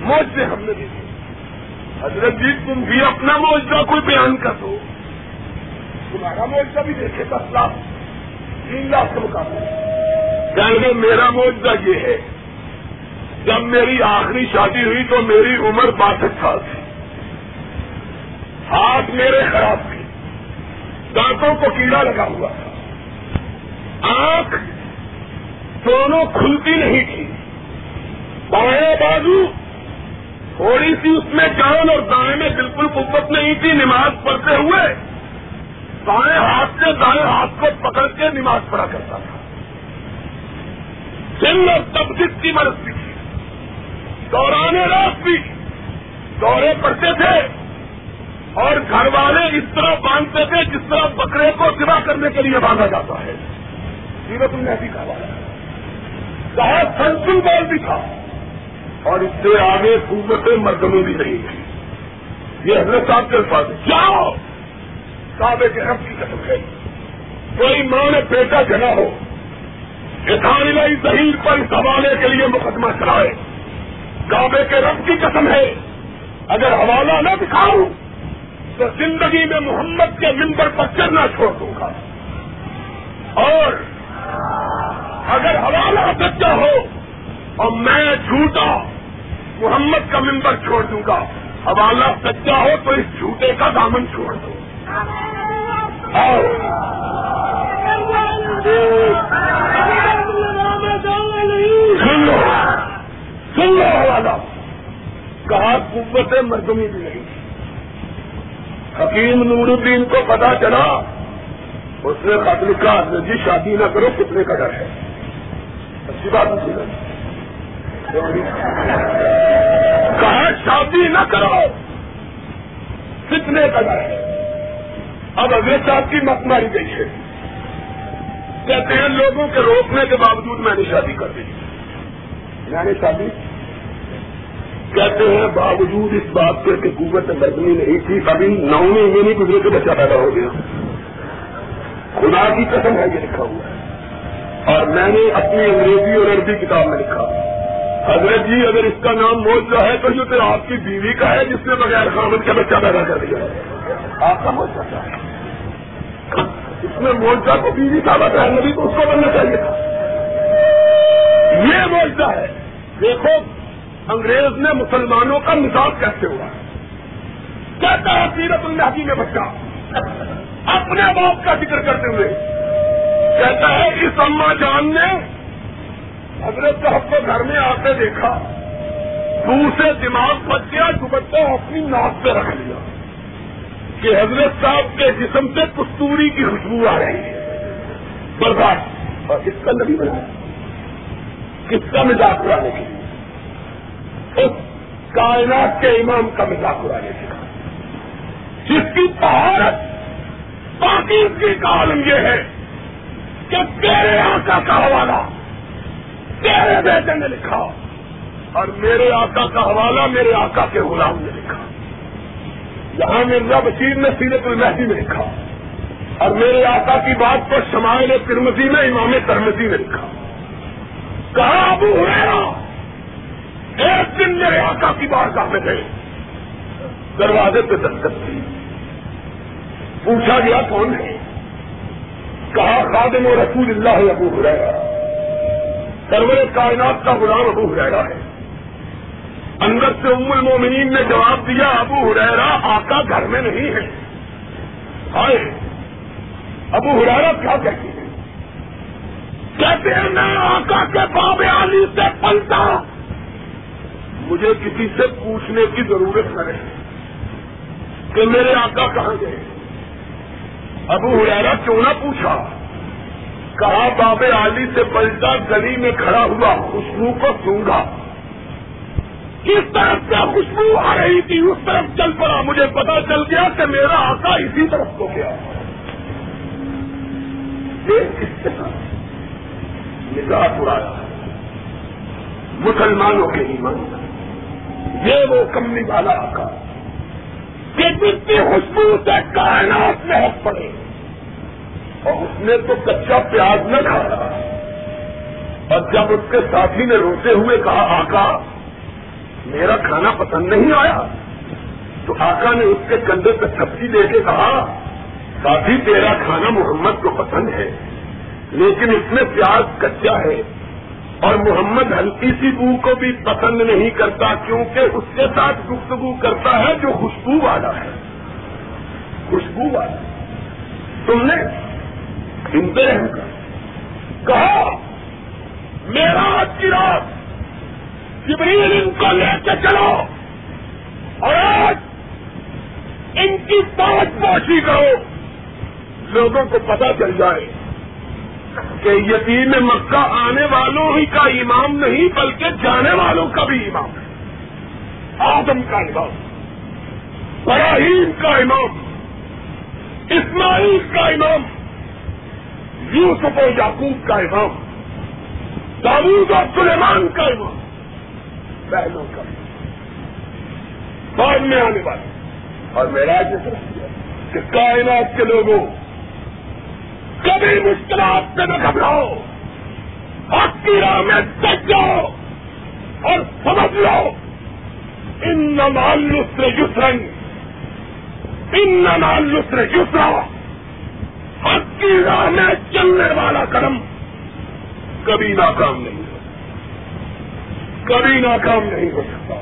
موج سے ہم نے دیکھی حضرت جی تم بھی اپنا معاوضہ کوئی بیان کر دو۔ تمہارا معاوضہ بھی دیکھے دس لاکھ تین لاکھ کا مقابلہ کہیں میرا معاوضہ یہ ہے جب میری آخری شادی ہوئی تو میری عمر باسٹھ سال تھی۔ ہاتھ میرے خراب تھے دانتوں کو کیڑا لگا ہوا تھا۔ آنکھ دونوں کھلتی نہیں تھی۔ بائیں بازو تھوڑی سی اس میں جان اور دائیں میں بالکل قوت نہیں تھی، نماز پڑھتے ہوئے بائیں ہاتھ سے دائیں ہاتھ کو پکڑ کے نماز پڑھا کرتا تھا۔ سن اور تبدیل کی مرض بھی تھی۔ دورانے رات بھی دورے پڑتے تھے اور گھر والے اس طرح باندھتے تھے جس طرح بکرے کو سوا کرنے کے لیے باندھا جاتا ہے۔ سیرت میں بھی کہا کہا سنسل بال بھی تھا۔ اور اس سے آگے قوت مردموں بھی نہیں تھی یہ حضرت صاحب کے پاس جاؤ! کعبے کے رب کی قسم ہے۔ کوئی ماں نے بیٹا جنا ہو لائی ظہیر پر اس حوالے کے لیے مقدمہ چلائے۔ کعبے کے رب کی قسم ہے۔ اگر حوالہ نہ دکھاؤں، تو زندگی میں محمد کے ممبر پر چلنا چھوڑ دوں گا۔ اور اگر حوالہ سچا ہو اور میں جھوٹا محمد کا ممبر چھوڑ دوں گا۔ حوالہ سچا ہو تو اس جھوٹے کا دامن چھوڑ دو۔ اور سن لو۔ سن لو حوالہ۔ کہا قوت مردمی بھی نہیں۔ حکیم نور الدین کو پتا چلا، اس نے خط لکھا جی شادی نہ کرو، کتنے کا ڈر ہے۔ اچھی بات نہیں کہا، شادی نہ کرو۔ کتنے کا ہے۔ اب اگلے صاحب کی مت ماری گئی ہے۔ کہتے ہیں، لوگوں کے روکنے کے باوجود میں نے شادی کر دی۔ میں نے شادی۔ کہتے ہیں، باوجود اس بات کے کہ قوت بدنی نہیں تھی کبھی نویں میں نہیں گزرے کے بچہ پیدا ہو گیا۔ خدا کی قسم ہے، یہ لکھا ہوا ہے۔ اور میں نے اپنی انگریزی اور عربی کتاب میں لکھا۔ حضرت جی اگر اس کا نام موجہ ہے تو یہ تو آپ کی بیوی کا ہے جس نے بغیر خامد کا بچہ پیدا کر دیا۔ ہے آپ کا موجہ کیا ہے؟ اس میں موجہ کو بیوی کا بتا نبی تو اس کو بننا چاہیے تھا۔ یہ موجہ ہے۔ دیکھو، انگریز نے مسلمانوں کا مزاج کیسے ہوا کہتا ہے، سیرت اللہ میں بچہ۔ اپنے باپ کا ذکر کرتے ہوئے کہتا ہے، اس اما جان نے حضرت صاحب کو گھر میں آ کے دیکھا دوسرے دماغ بچ گیا دوپٹہ اپنی ناک پہ رکھ لیا کہ حضرت صاحب کے جسم سے کستوری کی خوشبو آ رہی ہے۔ برداشت اور کس کا نبی بنا کس کا مزاج اڑانے کے لیے؟ اس کائنات کے امام کا مزاق اڑانے کا جس کی طہارت باقی اس کی عالم یہ ہے کہ تیرے آقا کا حوالہ تیرے بیٹے نے لکھا اور میرے آقا کا حوالہ میرے آقا کے غلام نے لکھا۔ یہاں مرزا بشیر نے سیرت المہدی میں لکھا۔ اور میرے آقا کی بات پر شمائل ترمزی میں امام ترمزی نے لکھا۔ کہاں ابو ہوا ایک دن میرے آقا کی بار میں گئے۔ دروازے پہ دستک تھی پوچھا گیا، کون ہے؟ کہا، خادم و رسول اللہ ابو ہریرا سرور کائنات کا غلام ابو ہریرا ہے۔ اندر سے ام المومنین نے جواب دیا، ابو ہریرا آقا گھر میں نہیں ہے۔ آئے ابو ہریرا کیا کہتے ہیں؟ کہتے ہیں، میں آقا کے باب علی سے پلتا مجھے کسی سے پوچھنے کی ضرورت نہ کہ میرے آقا کہاں گئے؟ ابو ہریرا کیوں نہ پوچھا؟ کہا باب علی سے پلٹا گلی میں کھڑا ہوا، خوشبو کو سونگا۔ کس طرف سے خوشبو آ رہی تھی؟ اس طرف چل پڑا۔ مجھے پتا چل گیا کہ میرا آقا اسی طرف کو گیا۔ نگاہ اڑایا مسلمانوں کے ہی یہ وہ کمنی والا آقا کہ جتنی خوشبو سے کائنات میں حق پڑے۔ اور اس نے تو کچا پیاز نہ کھایا اور جب اس کے ساتھی نے روتے ہوئے کہا، آقا، میرا کھانا پسند نہیں آیا۔ تو آقا نے اس کے کندھے پہ سبزی دے کے کہا، ساتھی، تیرا کھانا محمد کو پسند ہے، لیکن اس میں پیاز کچا ہے۔ اور محمد ہلکی سی بو کو بھی پسند نہیں کرتا، کیونکہ اس کے ساتھ گفتگو کرتا ہے جو خوشبو والا ہے۔ خوشبو والا۔ تم نے سنتے ہیں کہا، میرا آج کی رات جبریل ان کو لے کے چلو اور آج ان کی پانچ پوچھی کرو۔ لوگوں کو پتا چل جائے کہ یتیم مکہ آنے والوں ہی کا امام نہیں، بلکہ جانے والوں کا بھی امام۔ ہے آدم کا امام براہیم کا امام، اسماعیل کا امام۔ یوسف و یعقوب کا امام داود و سلیمان کا امام۔ بہنوں کا۔ بعد میں آنے والے اور میرا کہ کائنات کے لوگوں، کبھی مشکلات سے نہ گھبراؤ۔ آپ کی راہ میں سچ جاؤ اور سمجھ لو۔ ان نمال لسر یسرن ان نمال لسر یسرا۔ حق کی راہ میں چلنے والا قدم کبھی ناکام نہیں ہو کبھی ناکام نہیں ہو سکتا۔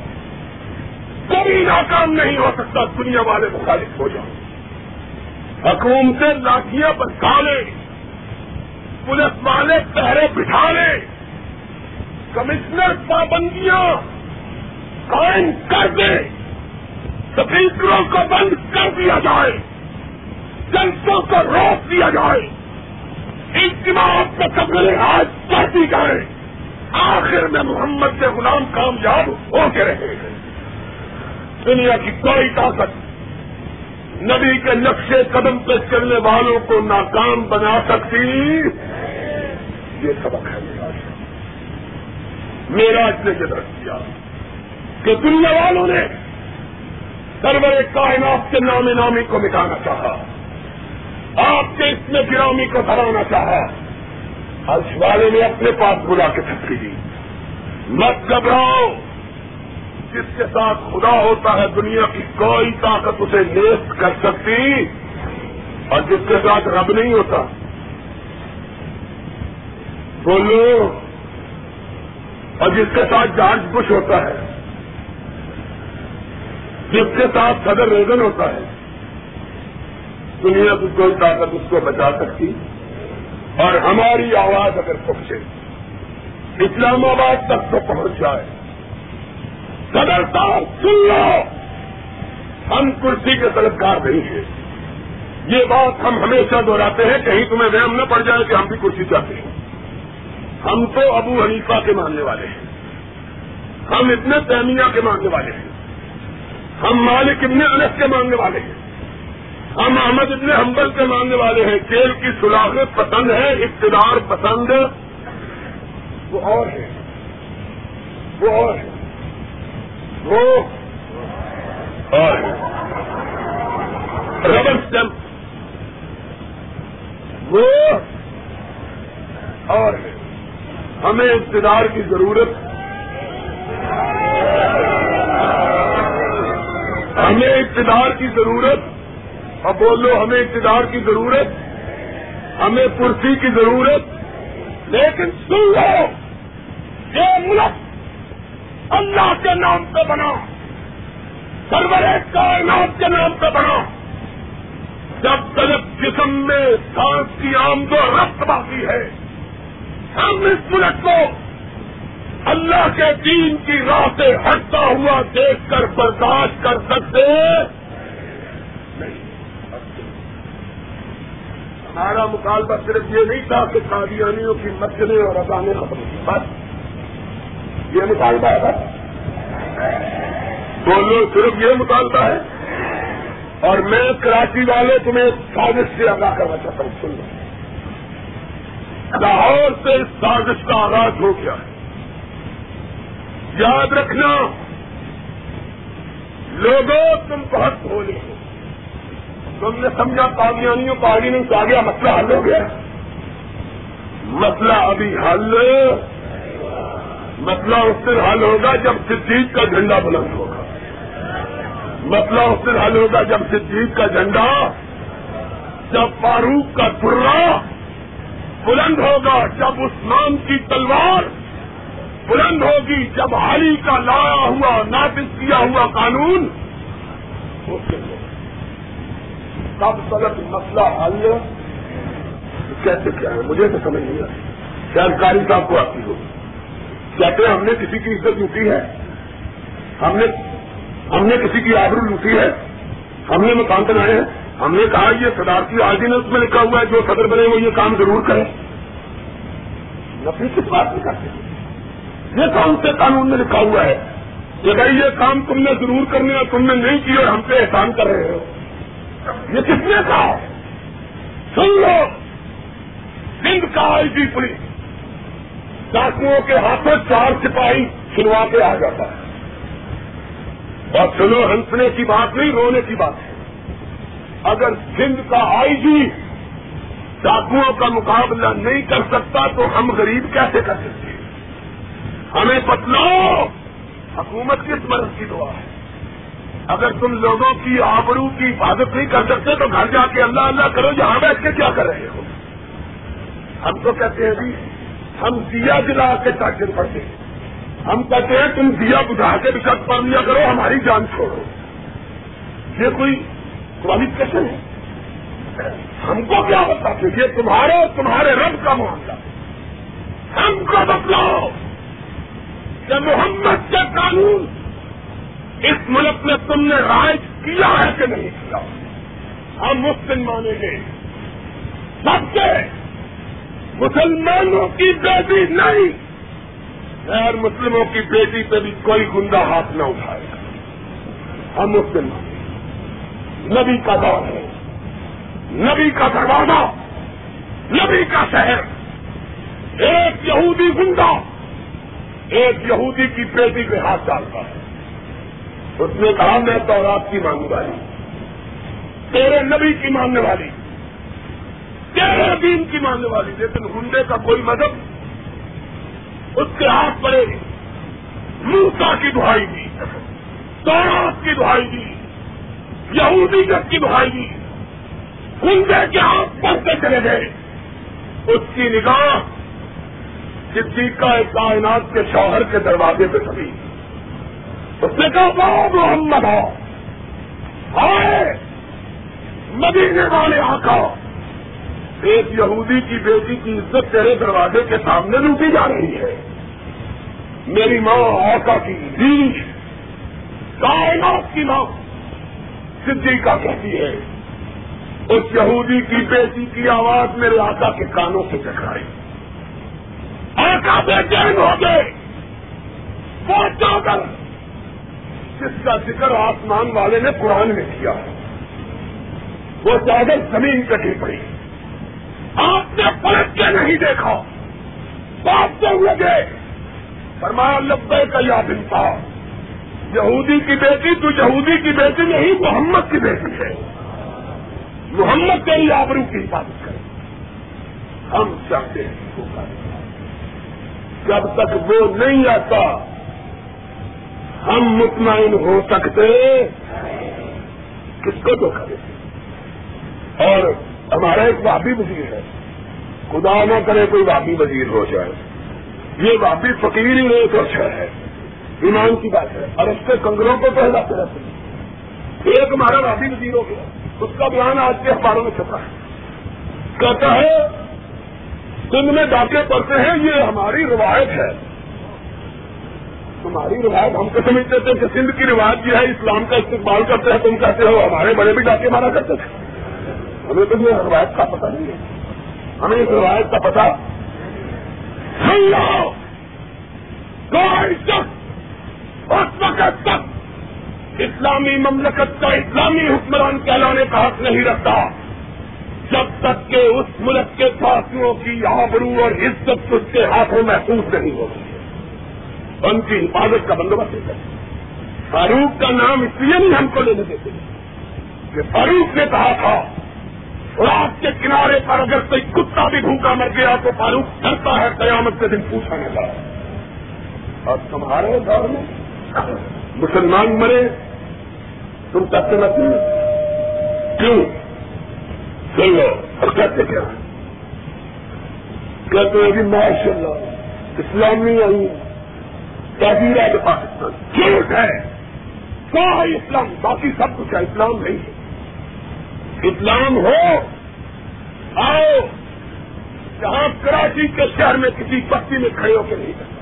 کبھی ناکام نہیں ہو سکتا۔ دنیا والے مخالف ہو جاؤ حکومتیں لاٹیاں بچا لے۔ پولیس والے پہرے بٹھا لے۔ کمشنر پابندیاں قائم کر دے۔ سپیکروں کو بند کر دیا جائے۔ جنتوں کو روک دیا جائے۔ اجتماع کو قبل آج کر دی جائے۔ آخر میں محمد کے غلام کامیاب ہو کے رہے۔ ہیں دنیا کی کوئی طاقت نبی کے نقشے قدم پہ چلنے والوں کو ناکام بنا سکتی۔ یہ سبق ہے میرا جی۔ میرا جی نے یہ درخت کیا کہ دنیا والوں نے سرور کائنات کے نام نامی کو مٹانا چاہا۔ آپ کے اس میں گرامی کو ہرانا چاہا۔ ہرش والے نے اپنے پاس بلا کے تھکی دی۔ مت گھبراؤ۔ جس کے ساتھ خدا ہوتا ہے، دنیا کی کوئی طاقت اسے نیست کر سکتی۔ اور جس کے ساتھ رب نہیں ہوتا۔ بولو۔ اور جس کے ساتھ جارج بش ہوتا ہے، جس کے ساتھ صدر ریگن ہوتا ہے۔ دنیا کی کوئی طاقت اس کو بچا سکتی اور ہماری آواز اگر پہنچے، اسلام آباد تک تو پہنچ جائے۔ صدر صاحب، سن لو! ہم کرسی کے طلبکار نہیں ہیں۔ یہ بات ہم ہمیشہ دہراتے ہیں، کہیں تمہیں وہم نہ پڑ جائے کہ ہم بھی کرسی چاہتے ہیں۔ ہم تو ابو حنیفہ کے ماننے والے ہیں۔ ہم اتنے تیمیہ کے ماننے والے ہیں۔ ہم مالک ابن انس کے ماننے والے ہیں۔ ہم احمد ابن حنبل کے ماننے والے ہیں۔ کھیل کی سلاخیں پسند ہے، اقتدار پسند، وہ اور ہے۔ وہ اور ہے۔ وہ اور ربر اسٹمپ وہ اور ہمیں اقتدار کی ضرورت ہمیں اقتدار کی ضرورت اب بولو ہمیں اقتدار کی ضرورت، ہمیں کرسی کی ضرورت، لیکن سن لو، یہ ملک اللہ کے نام پہ بنا، سرور کائنات کے نام پہ بنا۔ جب تک جسم میں سانس کی آمد و رفت باقی ہے، ہم اس ملک کو اللہ کے دین کی راہ سے ہٹتا ہوا دیکھ کر برداشت کر سکتے۔ ہمارا مطالبہ صرف یہ نہیں تھا کہ قادیانیوں کی مسئلے اور ادانے ختم کی بس، یہ مطالبہ ہے۔ بولو صرف یہ مطالبہ ہے۔ اور میں کراچی والے تمہیں سازش سے ادا کرنا چاہتا ہوں۔ سن لو۔ لاہور سے اس سازش کا آغاز ہو گیا ہے۔ یاد رکھنا، لوگوں تم بہت بھولے ہو تم نے سمجھا پاگیانیوں پاگی نہیں کہا گیا مسئلہ حل ہو گیا۔ مسئلہ ابھی حل مسئلہ اس دن حل ہوگا جب صدیق کا جھنڈا بلند ہوگا۔ مسئلہ اس دن حل ہوگا جب صدیق کا جھنڈا، جب فاروق کا ترا بلند ہوگا، جب عثمان کی تلوار بلند ہوگی، جب حالی کا لایا ہوا، نافذ کیا ہوا قانون تب تک مسئلہ حل کیسے کیا ہے؟ مجھے تو سمجھ نہیں آئی۔ شاید کاری صاحب کو آتی ہوگی کہتے ہیں ہم نے کسی کی عزت لوٹی ہے۔ ہم نے ہم نے کسی کی آبرو لوٹی ہے۔ ہم نے مکان بنائے ہیں۔ ہم نے کہا یہ صدارتی آرڈیننس میں لکھا ہوا ہے، جو صدر بنے وہ یہ کام ضرور کرے نفری کس بات میں کرتے۔ یہ کام سے قانون میں لکھا ہوا ہے۔ کہ بھائی، یہ کام تم نے ضرور کرنے اور تم نے نہیں کی اور ہم پہ احسان کر رہے ہو۔ یہ کس نے کہا؟ سن لو۔ سندھ کا آئی جی پولیس۔ ڈاکوؤں کے ہاتھوں چار سپاہی سنوا کے آ جاتا ہے۔ اور سنو، ہنسنے کی بات نہیں، رونے کی بات ہے۔ اگر سندھ کا آئی جی ڈاکوؤں کا مقابلہ نہیں کر سکتا، تو ہم غریب کیسے کر سکتے؟ ہمیں بتلاؤ۔ حکومت کس مرض کی دعا ہے؟ اگر تم لوگوں کی آبرو کی حفاظت نہیں کر سکتے تو گھر جا کے اللہ اللہ کرو، یہاں بیٹھ کے کیا کر رہے ہو؟ ہم تو کہتے ہیں جی ہم دیا جلا کے تاکر پڑتے ہیں۔ ہم کہتے ہیں تم دیا بجھا کے بھی شک پڑھ لیا کرو، ہماری جان چھوڑو۔ یہ کوئی کوالیفکیشن ہے؟ ہم کو کیا بتاتے یہ تمہارے تمہارے رب کا معاملہ۔ ہم کو بتلاؤ کہ محمد کے قانون اس ملک میں تم نے رائج کیا ہے کہ نہیں کیا؟ ہم مسلم مانیں گے۔ سب کے مسلمانوں کی بیٹی نہیں۔ غیر مسلموں کی بیٹی پہ بھی کوئی گندا ہاتھ نہ اٹھائے۔ گا ہم مسلم نبی کا دور ہے۔ نبی کا دروازہ۔ نبی کا شہر۔ ایک یہودی گنڈا۔ ایک یہودی کی بیٹی پہ ہاتھ ڈالتا ہے۔ اس نے کہا، میں تو رات کی ماننے والی تیرے نبی کی ماننے والی تیرے دین کی ماننے والی لیکن گنڈے کا کوئی مدد اس کے ہاتھ پڑے موسا کی دہائی دی تورات کی دہائی دی یہودی جب کی دہائی دی گنڈے کے ہاتھ پڑھتے چلے گئے۔ اس کی نگاہ صدیقہ کائنات کے شوہر کے دروازے پہ کبھی اس نے کہا بہت محمد ہو۔ آئے۔ مدینے والے آقا ایک یہودی کی بیٹی کی عزت تیرے دروازے کے سامنے لوٹی جا رہی ہے۔ میری ماں آقا کی دین کائنات کی ماں صدیقہ کہتی ہے۔ اس یہودی کی بیٹی کی آواز میرے آقا کے کانوں سے ٹکرائی۔ آقا بے چین ہو گئے۔ پہنچا کر جس کا ذکر آسمان والے نے قرآن میں کیا وہ چادر زمین کٹی پڑی۔ آپ نے پلٹ کے نہیں دیکھا۔ بات ہوئے گئے فرمایا لبے کا یاد انصاف یہودی کی بیٹی تو یہودی کی بیٹی نہیں، محمد کی بیٹی ہے۔ محمد کے ہی آبرو کی حفاظت کرے ہم چاہتے ہیں جب تک وہ نہیں آتا ہم مطمئن ہو سکتے کس کو دھوکہ دیتے اور ہمارا ایک وابی وزیر ہے۔ خدا نہ کرے کوئی وابی وزیر ہو جائے۔ یہ وابی فقیر ہی نہیں تو اچھا ہے۔ ایمان کی بات ہے۔ اور اس کے کنگروں کو پہلاتے رہتے ہیں ایک ہمارا وابی وزیر ہو گیا۔ اس کا بیان آج کے اخباروں میں چھپا ہے۔ کہتا ہے سندھ میں ڈاکے پڑتے ہیں، یہ ہماری روایت ہے۔ تمہاری روایت ہم کو سمجھتے تھے کہ سندھ کی روایت جو ہے اسلام کا استقبال کرتے ہیں، تم کہتے ہو، ہمارے بڑے بھی ڈاکے مارا کرتے تھے۔ ہمیں تو یہ روایت کا پتہ نہیں ہے۔ ہمیں اس روایت کا پتہ اس وقت تک اسلامی مملکت کا اسلامی حکمران کہلانے کا حق نہیں رکھتا۔ جب تک کہ اس ملک کے ساتھیوں کی آبرو اور عزت اس کے ہاتھوں محفوظ نہیں ہوگی۔ ہوتی ان کی حفاظت کا بندوبست کرتے فاروق کا نام اس لیے نہیں ہم کو لینے دیتے کہ فاروق نے کہا تھا، رات کے کنارے پر اگر کوئی کتا بھی بھوکا مر گیا تو فاروق ڈرتا ہے، قیامت کے دن پوچھا لگا اور تمہارے دور میں مسلمان مرے، تم کہتے نہ کیوں؟ چلو اور کہتے کیا کہتے ہیں ماشاء اللہ اسلامی آئی تحریر ہے پاکستان۔ جھوٹ ہے۔ کیا ہے اسلام؟ باقی سب کچھ ہے۔ اسلام نہیں ہے۔ اسلام ہو، آؤ۔ جہاں کراچی کے شہر میں کسی بستی میں کھڑے ہو کے نہیں کرتا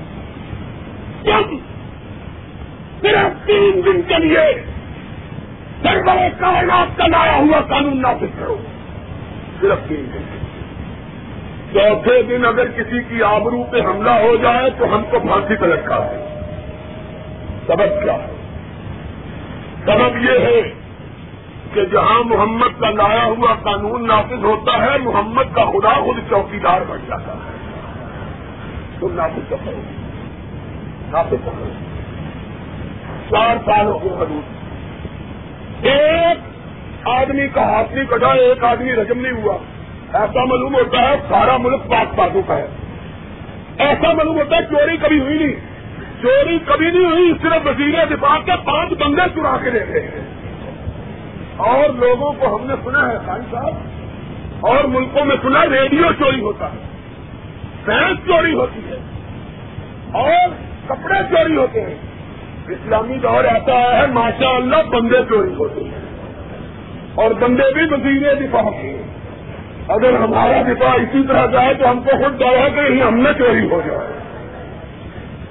صرف تین دن کے لیے بڑے کائنات کا لایا ہوا قانون نافذ کرو۔ صرف تین دن کے لیے۔ چوتھے دن اگر کسی کی آبرو پہ حملہ ہو جائے تو ہم کو پھانسی پہ لٹکا دیں۔ سبب کیا ہے؟ سبب یہ ہے کہ جہاں محمد کا لایا ہوا قانون نافذ ہوتا ہے، محمد کا خدا خود چوکیدار بن جاتا ہے۔ تم نافذ کرو۔ نافذ کرو۔ چار سال ہو گئے حدود ایک آدمی کا ہاتھ نہیں کٹا، ایک آدمی رجم نہیں ہوا۔ ایسا معلوم ہوتا ہے سارا ملک پاک پاسوں کا ہے۔ ایسا معلوم ہوتا ہے چوری کبھی ہوئی نہیں۔ چوری کبھی نہیں ہوئی، صرف وزیر دفاع کے پانچ بندے چرا کے لے گئے ہیں۔ اور لوگوں کو ہم نے سنا ہے، خان صاحب، اور ملکوں میں سنا ریڈیو چوری ہوتا ہے سینس چوری ہوتی ہے، اور کپڑے چوری ہوتے ہیں۔ اسلامی دور ایسا ہے ماشاء اللہ بندے چوری ہوتے ہیں۔ اور بندے بھی وزیر دفاع کے اگر ہمارا دفاع اسی طرح جائے تو ہم کو خود ڈر ہے کہ ہم نے چوری ہو جائے۔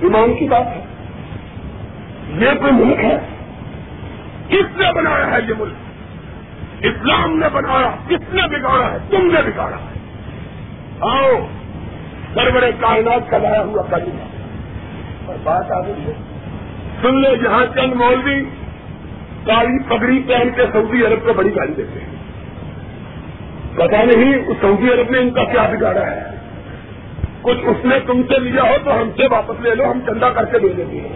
ایمان کی بات ہے۔ یہ کوئی ملک ہے؟ کس نے بنایا ہے یہ ملک؟ اسلام نے بنایا۔ کس نے بگاڑا ہے؟ تم نے بگاڑا ہے۔ آؤ، بڑے بڑے کائنات کا لایا ہوا اور بات آ گئی ہے۔ سن لے جہاں چند مولوی کالی پگڑی پہن کے سعودی عرب کو بڑی گاڑی دیتے ہیں۔ پتا نہیں اس سعودی عرب نے ان کا کیا بگاڑا ہے۔ کچھ اس نے تم سے لیا ہو تو ہم سے واپس لے لو، ہم چندہ کر کے دے دیں گے۔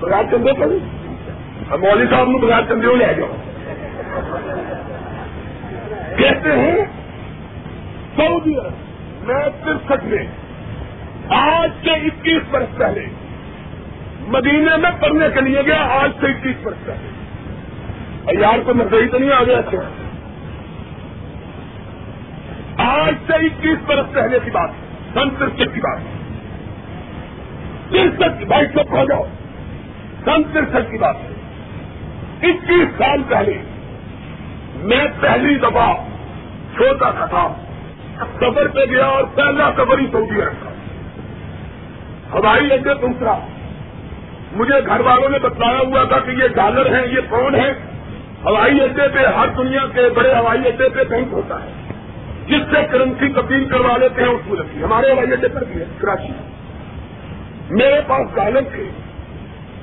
بغیر چندے پر مولوی صاحب نے بغیر چندے لے جاؤ۔ کہتے ہیں، سعودی عرب، میں ترسٹھ میں، آج سے اکیس برس پہلے مدینے میں پڑھنے کے لیے گیا، آج سے اکیس برس پہلے۔ اور یار کو مرضی تو نہیں آ گیا کیا آج سے اکیس برس پہلے کی بات سن ترسٹھ کی بات ترسٹھ بھائی چپ ہو جاؤ۔ سن ترسٹھ کی بات اکیس سال پہلے میں پہلی دفعہ چھوٹا سا تھا۔ سفر پہ گیا اور پہلا سفر ہی سعودی عرب تھا ہوائی اڈے دوسرا مجھے گھر والوں نے بتلایا ہوا تھا کہ یہ ڈالر ہیں، یہ پاؤنڈ ہے ہوائی اڈے پہ ہر دنیا کے بڑے ہوائی اڈے پہ بینک ہوتا ہے۔ جس سے کرنسی تبدیل کروا لیتے ہیں، اس ملک کی ہمارے ہوائی اڈے پر بھی ہے، کراچی۔ میرے پاس ڈالر تھے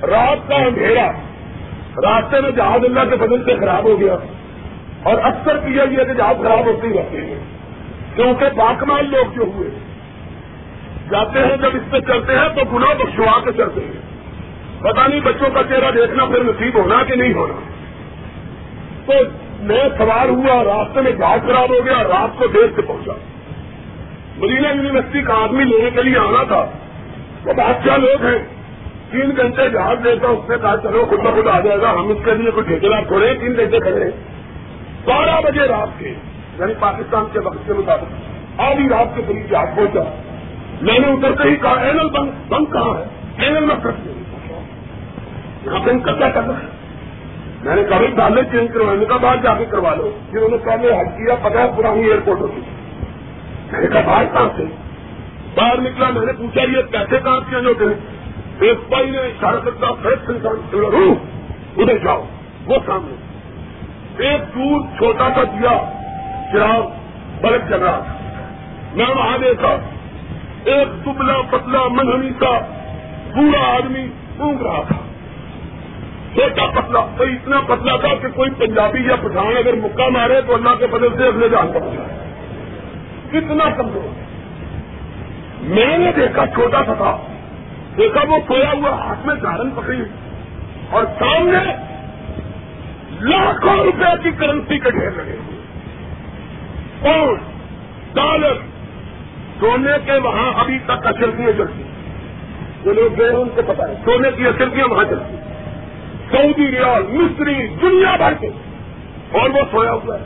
رات کا اندھیرا۔ راستے میں جہاز اللہ کے بدل سے خراب ہو گیا۔ اور اکثر کیا گیا کہ جہاز خراب ہوتے ہی رہتے ہیں۔ کیونکہ باقمال لوگ جو ہوئے، جاتے ہیں، جب اس پہ چلتے ہیں تو گنا بخشوا کے چلتے ہیں۔ پتا نہیں بچوں کا چہرہ دیکھنا پھر نصیب ہونا کہ نہیں ہونا۔ تو میں سوار ہوا، راستے میں جہاز خراب ہو گیا، رات کو دیر سے پہنچا۔ مدینہ یونیورسٹی کا آدمی لینے کے لیے آنا تھا۔ وہ بادشاہ لوگ ہیں؟ تین گھنٹے جہاز دیتا، اس نے کہا، چلو خود بخود آ جائے گا، ہم اس کے لیے کچھ ٹھیکے تھوڑے تین گھنٹے کھڑے بارہ بجے رات کے یعنی پاکستان کے وقت کے مطابق، آدھی رات کے قریب جہاز پہنچا۔ میں نے اترتے ہی کہا، اینل بند بند کہاں ہے؟ اینل میں یہاں پہ ان کا کیا کرنا ہے؟ میں نے کبھی ڈالے چینج کروانے کا بعد جا کے کروا لو۔ پھر انہوں نے پہلے حج کیا پتا ہے پرانی ایئرپورٹ ہوتی۔ میں نے کہا باہر کہاں سے؟ باہر نکلا، میں نے پوچھا یہ پیسے کہاں چینج ہوتے ہیں ایک بھائی نے اشارہ کرتا فریش انسان ادھر جاؤ، وہ سامنے۔ ایک دور چھوٹا سا دیا، چراغ، بلب چل رہا تھا۔ میں وہاں دیکھا، ایک دبلا پتلا منہنی سا پورا آدمی اونگ رہا تھا۔ چھوٹا پتلا، تو اتنا پتلا تھا کہ کوئی پنجابی یا پٹھان اگر مکہ مارے تو اللہ کے بدل سے اگلے جان پہنچا کتنا کمزور۔ میں نے دیکھا، چھوٹا سا تھا۔ دیکھا، وہ سویا ہوا ہاتھ میں دارن پکڑی۔ ہوئی اور سامنے لاکھوں روپے کی کرنسی کے ڈھیر لگے۔ ہوئے پاؤنڈ ڈالر سونے کے وہاں ابھی تک اچلتیاں چلتی جو لوگ گئے ان کو پتا ہے، سونے کی اچلتیاں وہاں چلتی سعودی ریال مستری دنیا بھر کے۔ اور وہ سویا ہوا ہے۔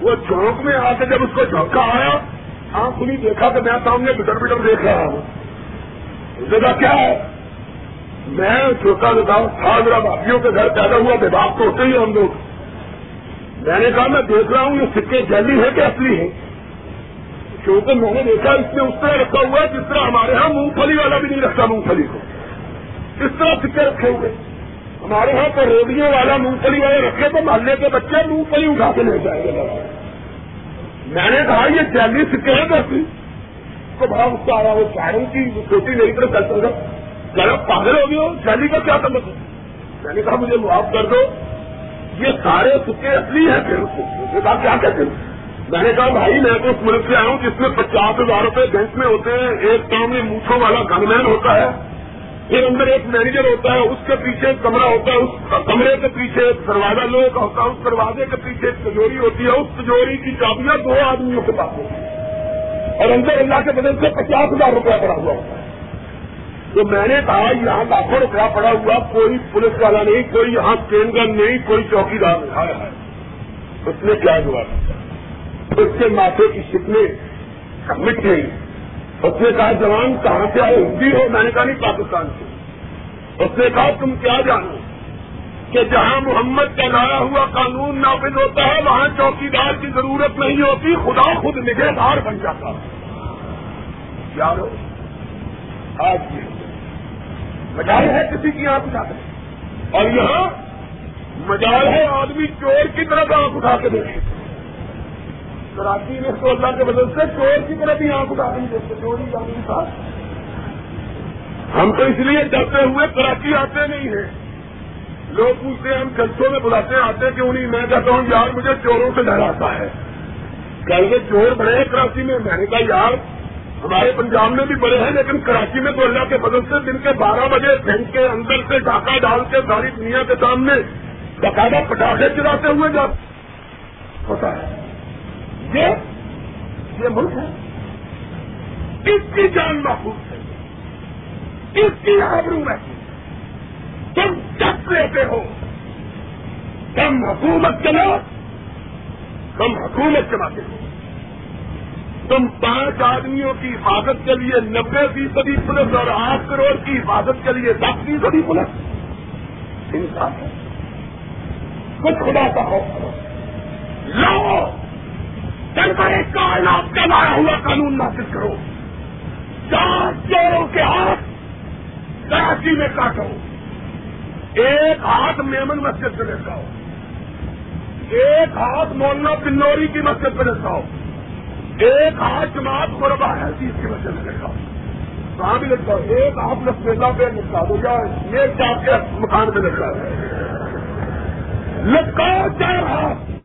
وہ چونک میں آ کے جب اس کو جھونکا آیا، آنکھ نہیں دیکھا کہ میں سامنے بٹر بٹر دیکھ رہا ہوں۔ جگہ کیا ہے؟ میں چھوٹا بتاؤں تھا بھابھیوں کے گھر پیدا ہوا، بے باپ تو ہوتے ہی ہم لوگ۔ میں نے کہا، میں دیکھ رہا ہوں، یہ سکے جیلی ہے کہ اصلی ہے کیونکہ میں نے دیکھا، اس میں اس طرح رکھا ہوا ہے جس طرح ہمارے ہاں مونگ پھلی والا بھی نہیں رکھتا، مونگ پھلی کو۔ اس طرح سکے رکھے ہوئے۔ ہمارے یہاں تو ریڈیو والا مونگ پھلی والے رکھے تو محلے کے بچے مونگ پھلی اٹھا کے لے جائیں گے میں نے کہا یہ چالیس سکے ہیں کرتی تو بڑا غصہ آ رہا وہ چاروں کی چھوٹی نہیں طرح چلتا تھا۔ ذرا پاگل ہو گیا چالی کا کیا ہے میں نے کہا مجھے معاف کر دو۔ یہ سارے سکے اصلی ہیں پھر۔ کہا کیا کہتے ہیں؟ میں نے کہا بھائی میں تو اس ملک سے آیا ہوں جس میں پچاس ہزار روپے بینک میں ہوتے ہیں۔ ایک سامنے موچھوں والا گن مین ہوتا ہے۔ پھر اندر ایک مینیجر ہوتا ہے، اس کے پیچھے ایک کمرہ ہوتا ہے، اس کمرے کے پیچھے ایک دروازہ لوہے کا ہوتا ہے، اس دروازے کے پیچھے ایک تجوری ہوتی ہے، اس تجوری کی چابیاں دو آدمیوں کے پاس ہوتی ہے اور اندر اللہ کے بدل سے پچاس ہزار روپیہ پڑا ہوا ہوتا ہے۔ تو میں نے کہا، یہاں لاکھوں روپیہ پڑا ہوا، کوئی پولیس والا نہیں، کوئی یہاں چین گن نہیں، کوئی چوکی دار نہیں اس نے کیا جواب؟ اس کے ماتھے کی شکنے مٹ گئی اس نے کہا، جوان، کہاں سے آئے؟ ہندی ہو. میں نے کہا، نہیں، پاکستان سے. اس نے کہا، تم کیا جانو کہ جہاں محمد کا لایا ہوا قانون نافذ ہوتا ہے، وہاں چوکی دار کی ضرورت نہیں ہوتی، خدا خود نگہ دار بن جاتا یار آج یہ مجال ہے کسی کی آنکھ اٹھا کر اور یہاں مجال ہے آدمی چور کی طرف آنکھ اٹھا کے دیکھے۔ کراچی میں تو اللہ کے بدل سے چور کی طرف بھی آنکھ اٹھا کے دیکھتے چوری آدمی تھا۔ ہم تو اس لیے ڈرتے ہوئے کراچی آتے نہیں ہیں۔ لوگ پوچھتے ہیں، ہم جلسوں میں بلاتے ہیں آتے کہ انہیں میں کہتا ہوں، یار مجھے چوروں سے ڈر آتا ہے۔ کل کے چور بڑے ہیں کراچی میں۔ میں نے کہا، یار، ہمارے پنجاب میں بھی بڑے ہیں، لیکن کراچی میں تو اللہ کے بدل سے دن کے بارہ بجے بینک کے اندر سے ڈاکہ ڈال کے ساری دنیا کے سامنے باقاعدہ پٹاخے چلاتے ہوئے جا ہوتا ہے۔ یہ یہ ملک ہے۔ کس کی جان محفوظ ہے۔ کس کی آبرو ہے۔ تم جب لیتے ہو تم حکومت چلو تم حکومت چلاتے ہو۔ تم پانچ آدمیوں کی حفاظت کے لیے نبے فیصدی پولیس اور آٹھ کروڑ کی حفاظت کے لیے دس فیصدی پولیس۔ انسان ہے۔ کچھ خدا کا ہو لاؤ۔ سرکاری کائنات کا لایا ہوا قانون نافذ کرو چار چوروں کے ہاتھ کراچی میں کاٹو، ایک ہاتھ میمن مسجد پہ لٹکاؤ ایک ہاتھ مولانا پنوری کی مسجد پہ لٹکاؤ ایک ہاتھ جماعت مربع ہے چیز کی مسجد پہ لٹکاؤ کہاں بھی لٹکاؤ ایک ہاتھ لسپیلا پہ لٹکا دو، یا ایک چاپ کے مکان پہ لٹکا دو لٹکاؤ چار ہاتھ